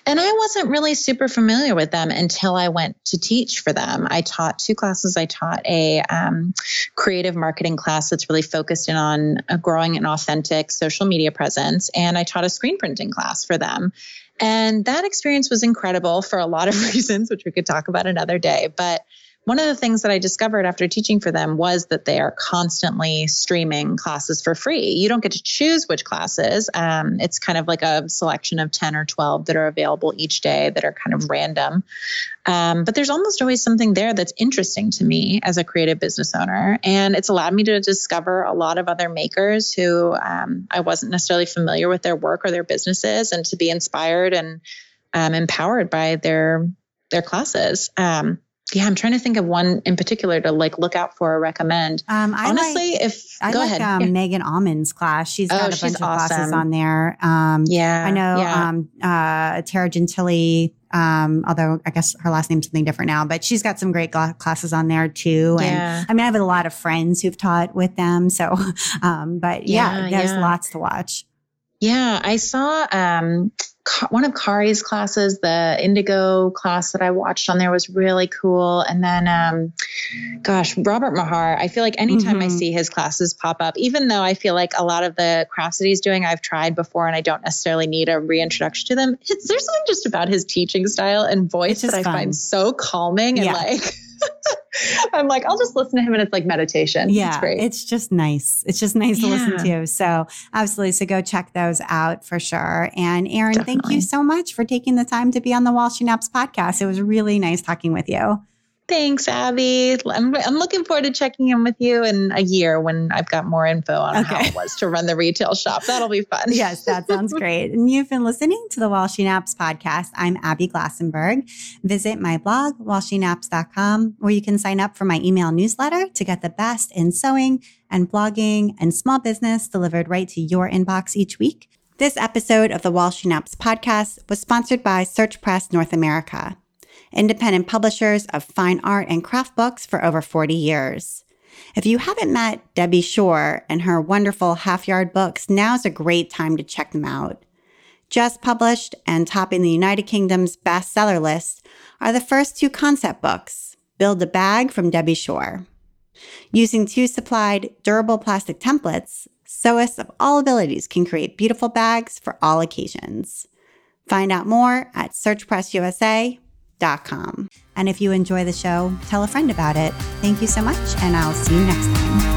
And I wasn't really super familiar with them until I went to teach for them. I taught two classes. I taught a um, creative marketing class that's really focused in on uh, growing an authentic social media presence, and I taught a screen printing class for them. And that experience was incredible for a lot of <laughs> reasons, which we could talk about another day. But one of the things that I discovered after teaching for them was that they are constantly streaming classes for free. You don't get to choose which classes. Um, it's kind of like a selection of 10 or 12 that are available each day that are kind of random. Um, but there's almost always something there that's interesting to me as a creative business owner. And it's allowed me to discover a lot of other makers who um, I wasn't necessarily familiar with their work or their businesses and to be inspired and um, empowered by their their classes. Um, yeah, I'm trying to think of one in particular to like look out for or recommend. Um, I Honestly, like, if I go like ahead. um, yeah. Megan Auman's class. She's Oh, got a she's bunch of classes awesome. on there. Um, yeah, I know Yeah. um, uh, Tara Gentile, um, although I guess her last name's something different now, but she's got some great gla- classes on there too. And yeah. I mean, I have a lot of friends who've taught with them. So, <laughs> um, but yeah, there's lots to watch. Yeah, I saw um, one of Kari's classes, the Indigo class that I watched on there was really cool. And then, um, gosh, Robert Mahar, I feel like anytime I Mhm. see his classes pop up, even though I feel like a lot of the crafts that he's doing, I've tried before and I don't necessarily need a reintroduction to them, it's, <laughs> there's something just about his teaching style and voice that I fun. find so calming Yeah. and like, <laughs> <laughs> I'm like, I'll just listen to him and it's like meditation. Yeah, it's great. it's just nice. It's just nice to listen to. So absolutely. So go check those out for sure. And Erin, thank you so much for taking the time to be on the While She Naps podcast. It was really nice talking with you. Thanks, Abby. I'm, I'm looking forward to checking in with you in a year when I've got more info on how it was to run the retail shop. That'll be fun. Yes, that sounds <laughs> great. And you've been listening to the While She Naps podcast. I'm Abby Glassenberg. Visit my blog, whileshenaps.com, where you can sign up for my email newsletter to get the best in sewing and blogging and small business delivered right to your inbox each week. This episode of the While She Naps podcast was sponsored by Search Press North America, independent publishers of fine art and craft books for over 40 years. If you haven't met Debbie Shore and her wonderful half yard books, now's a great time to check them out. Just published and topping the United Kingdom's bestseller list are the first two concept books Build a Bag from Debbie Shore. Using two supplied durable plastic templates, sewists of all abilities can create beautiful bags for all occasions. Find out more at searchpressusa.com. And if you enjoy the show, tell a friend about it. Thank you so much, and I'll see you next time.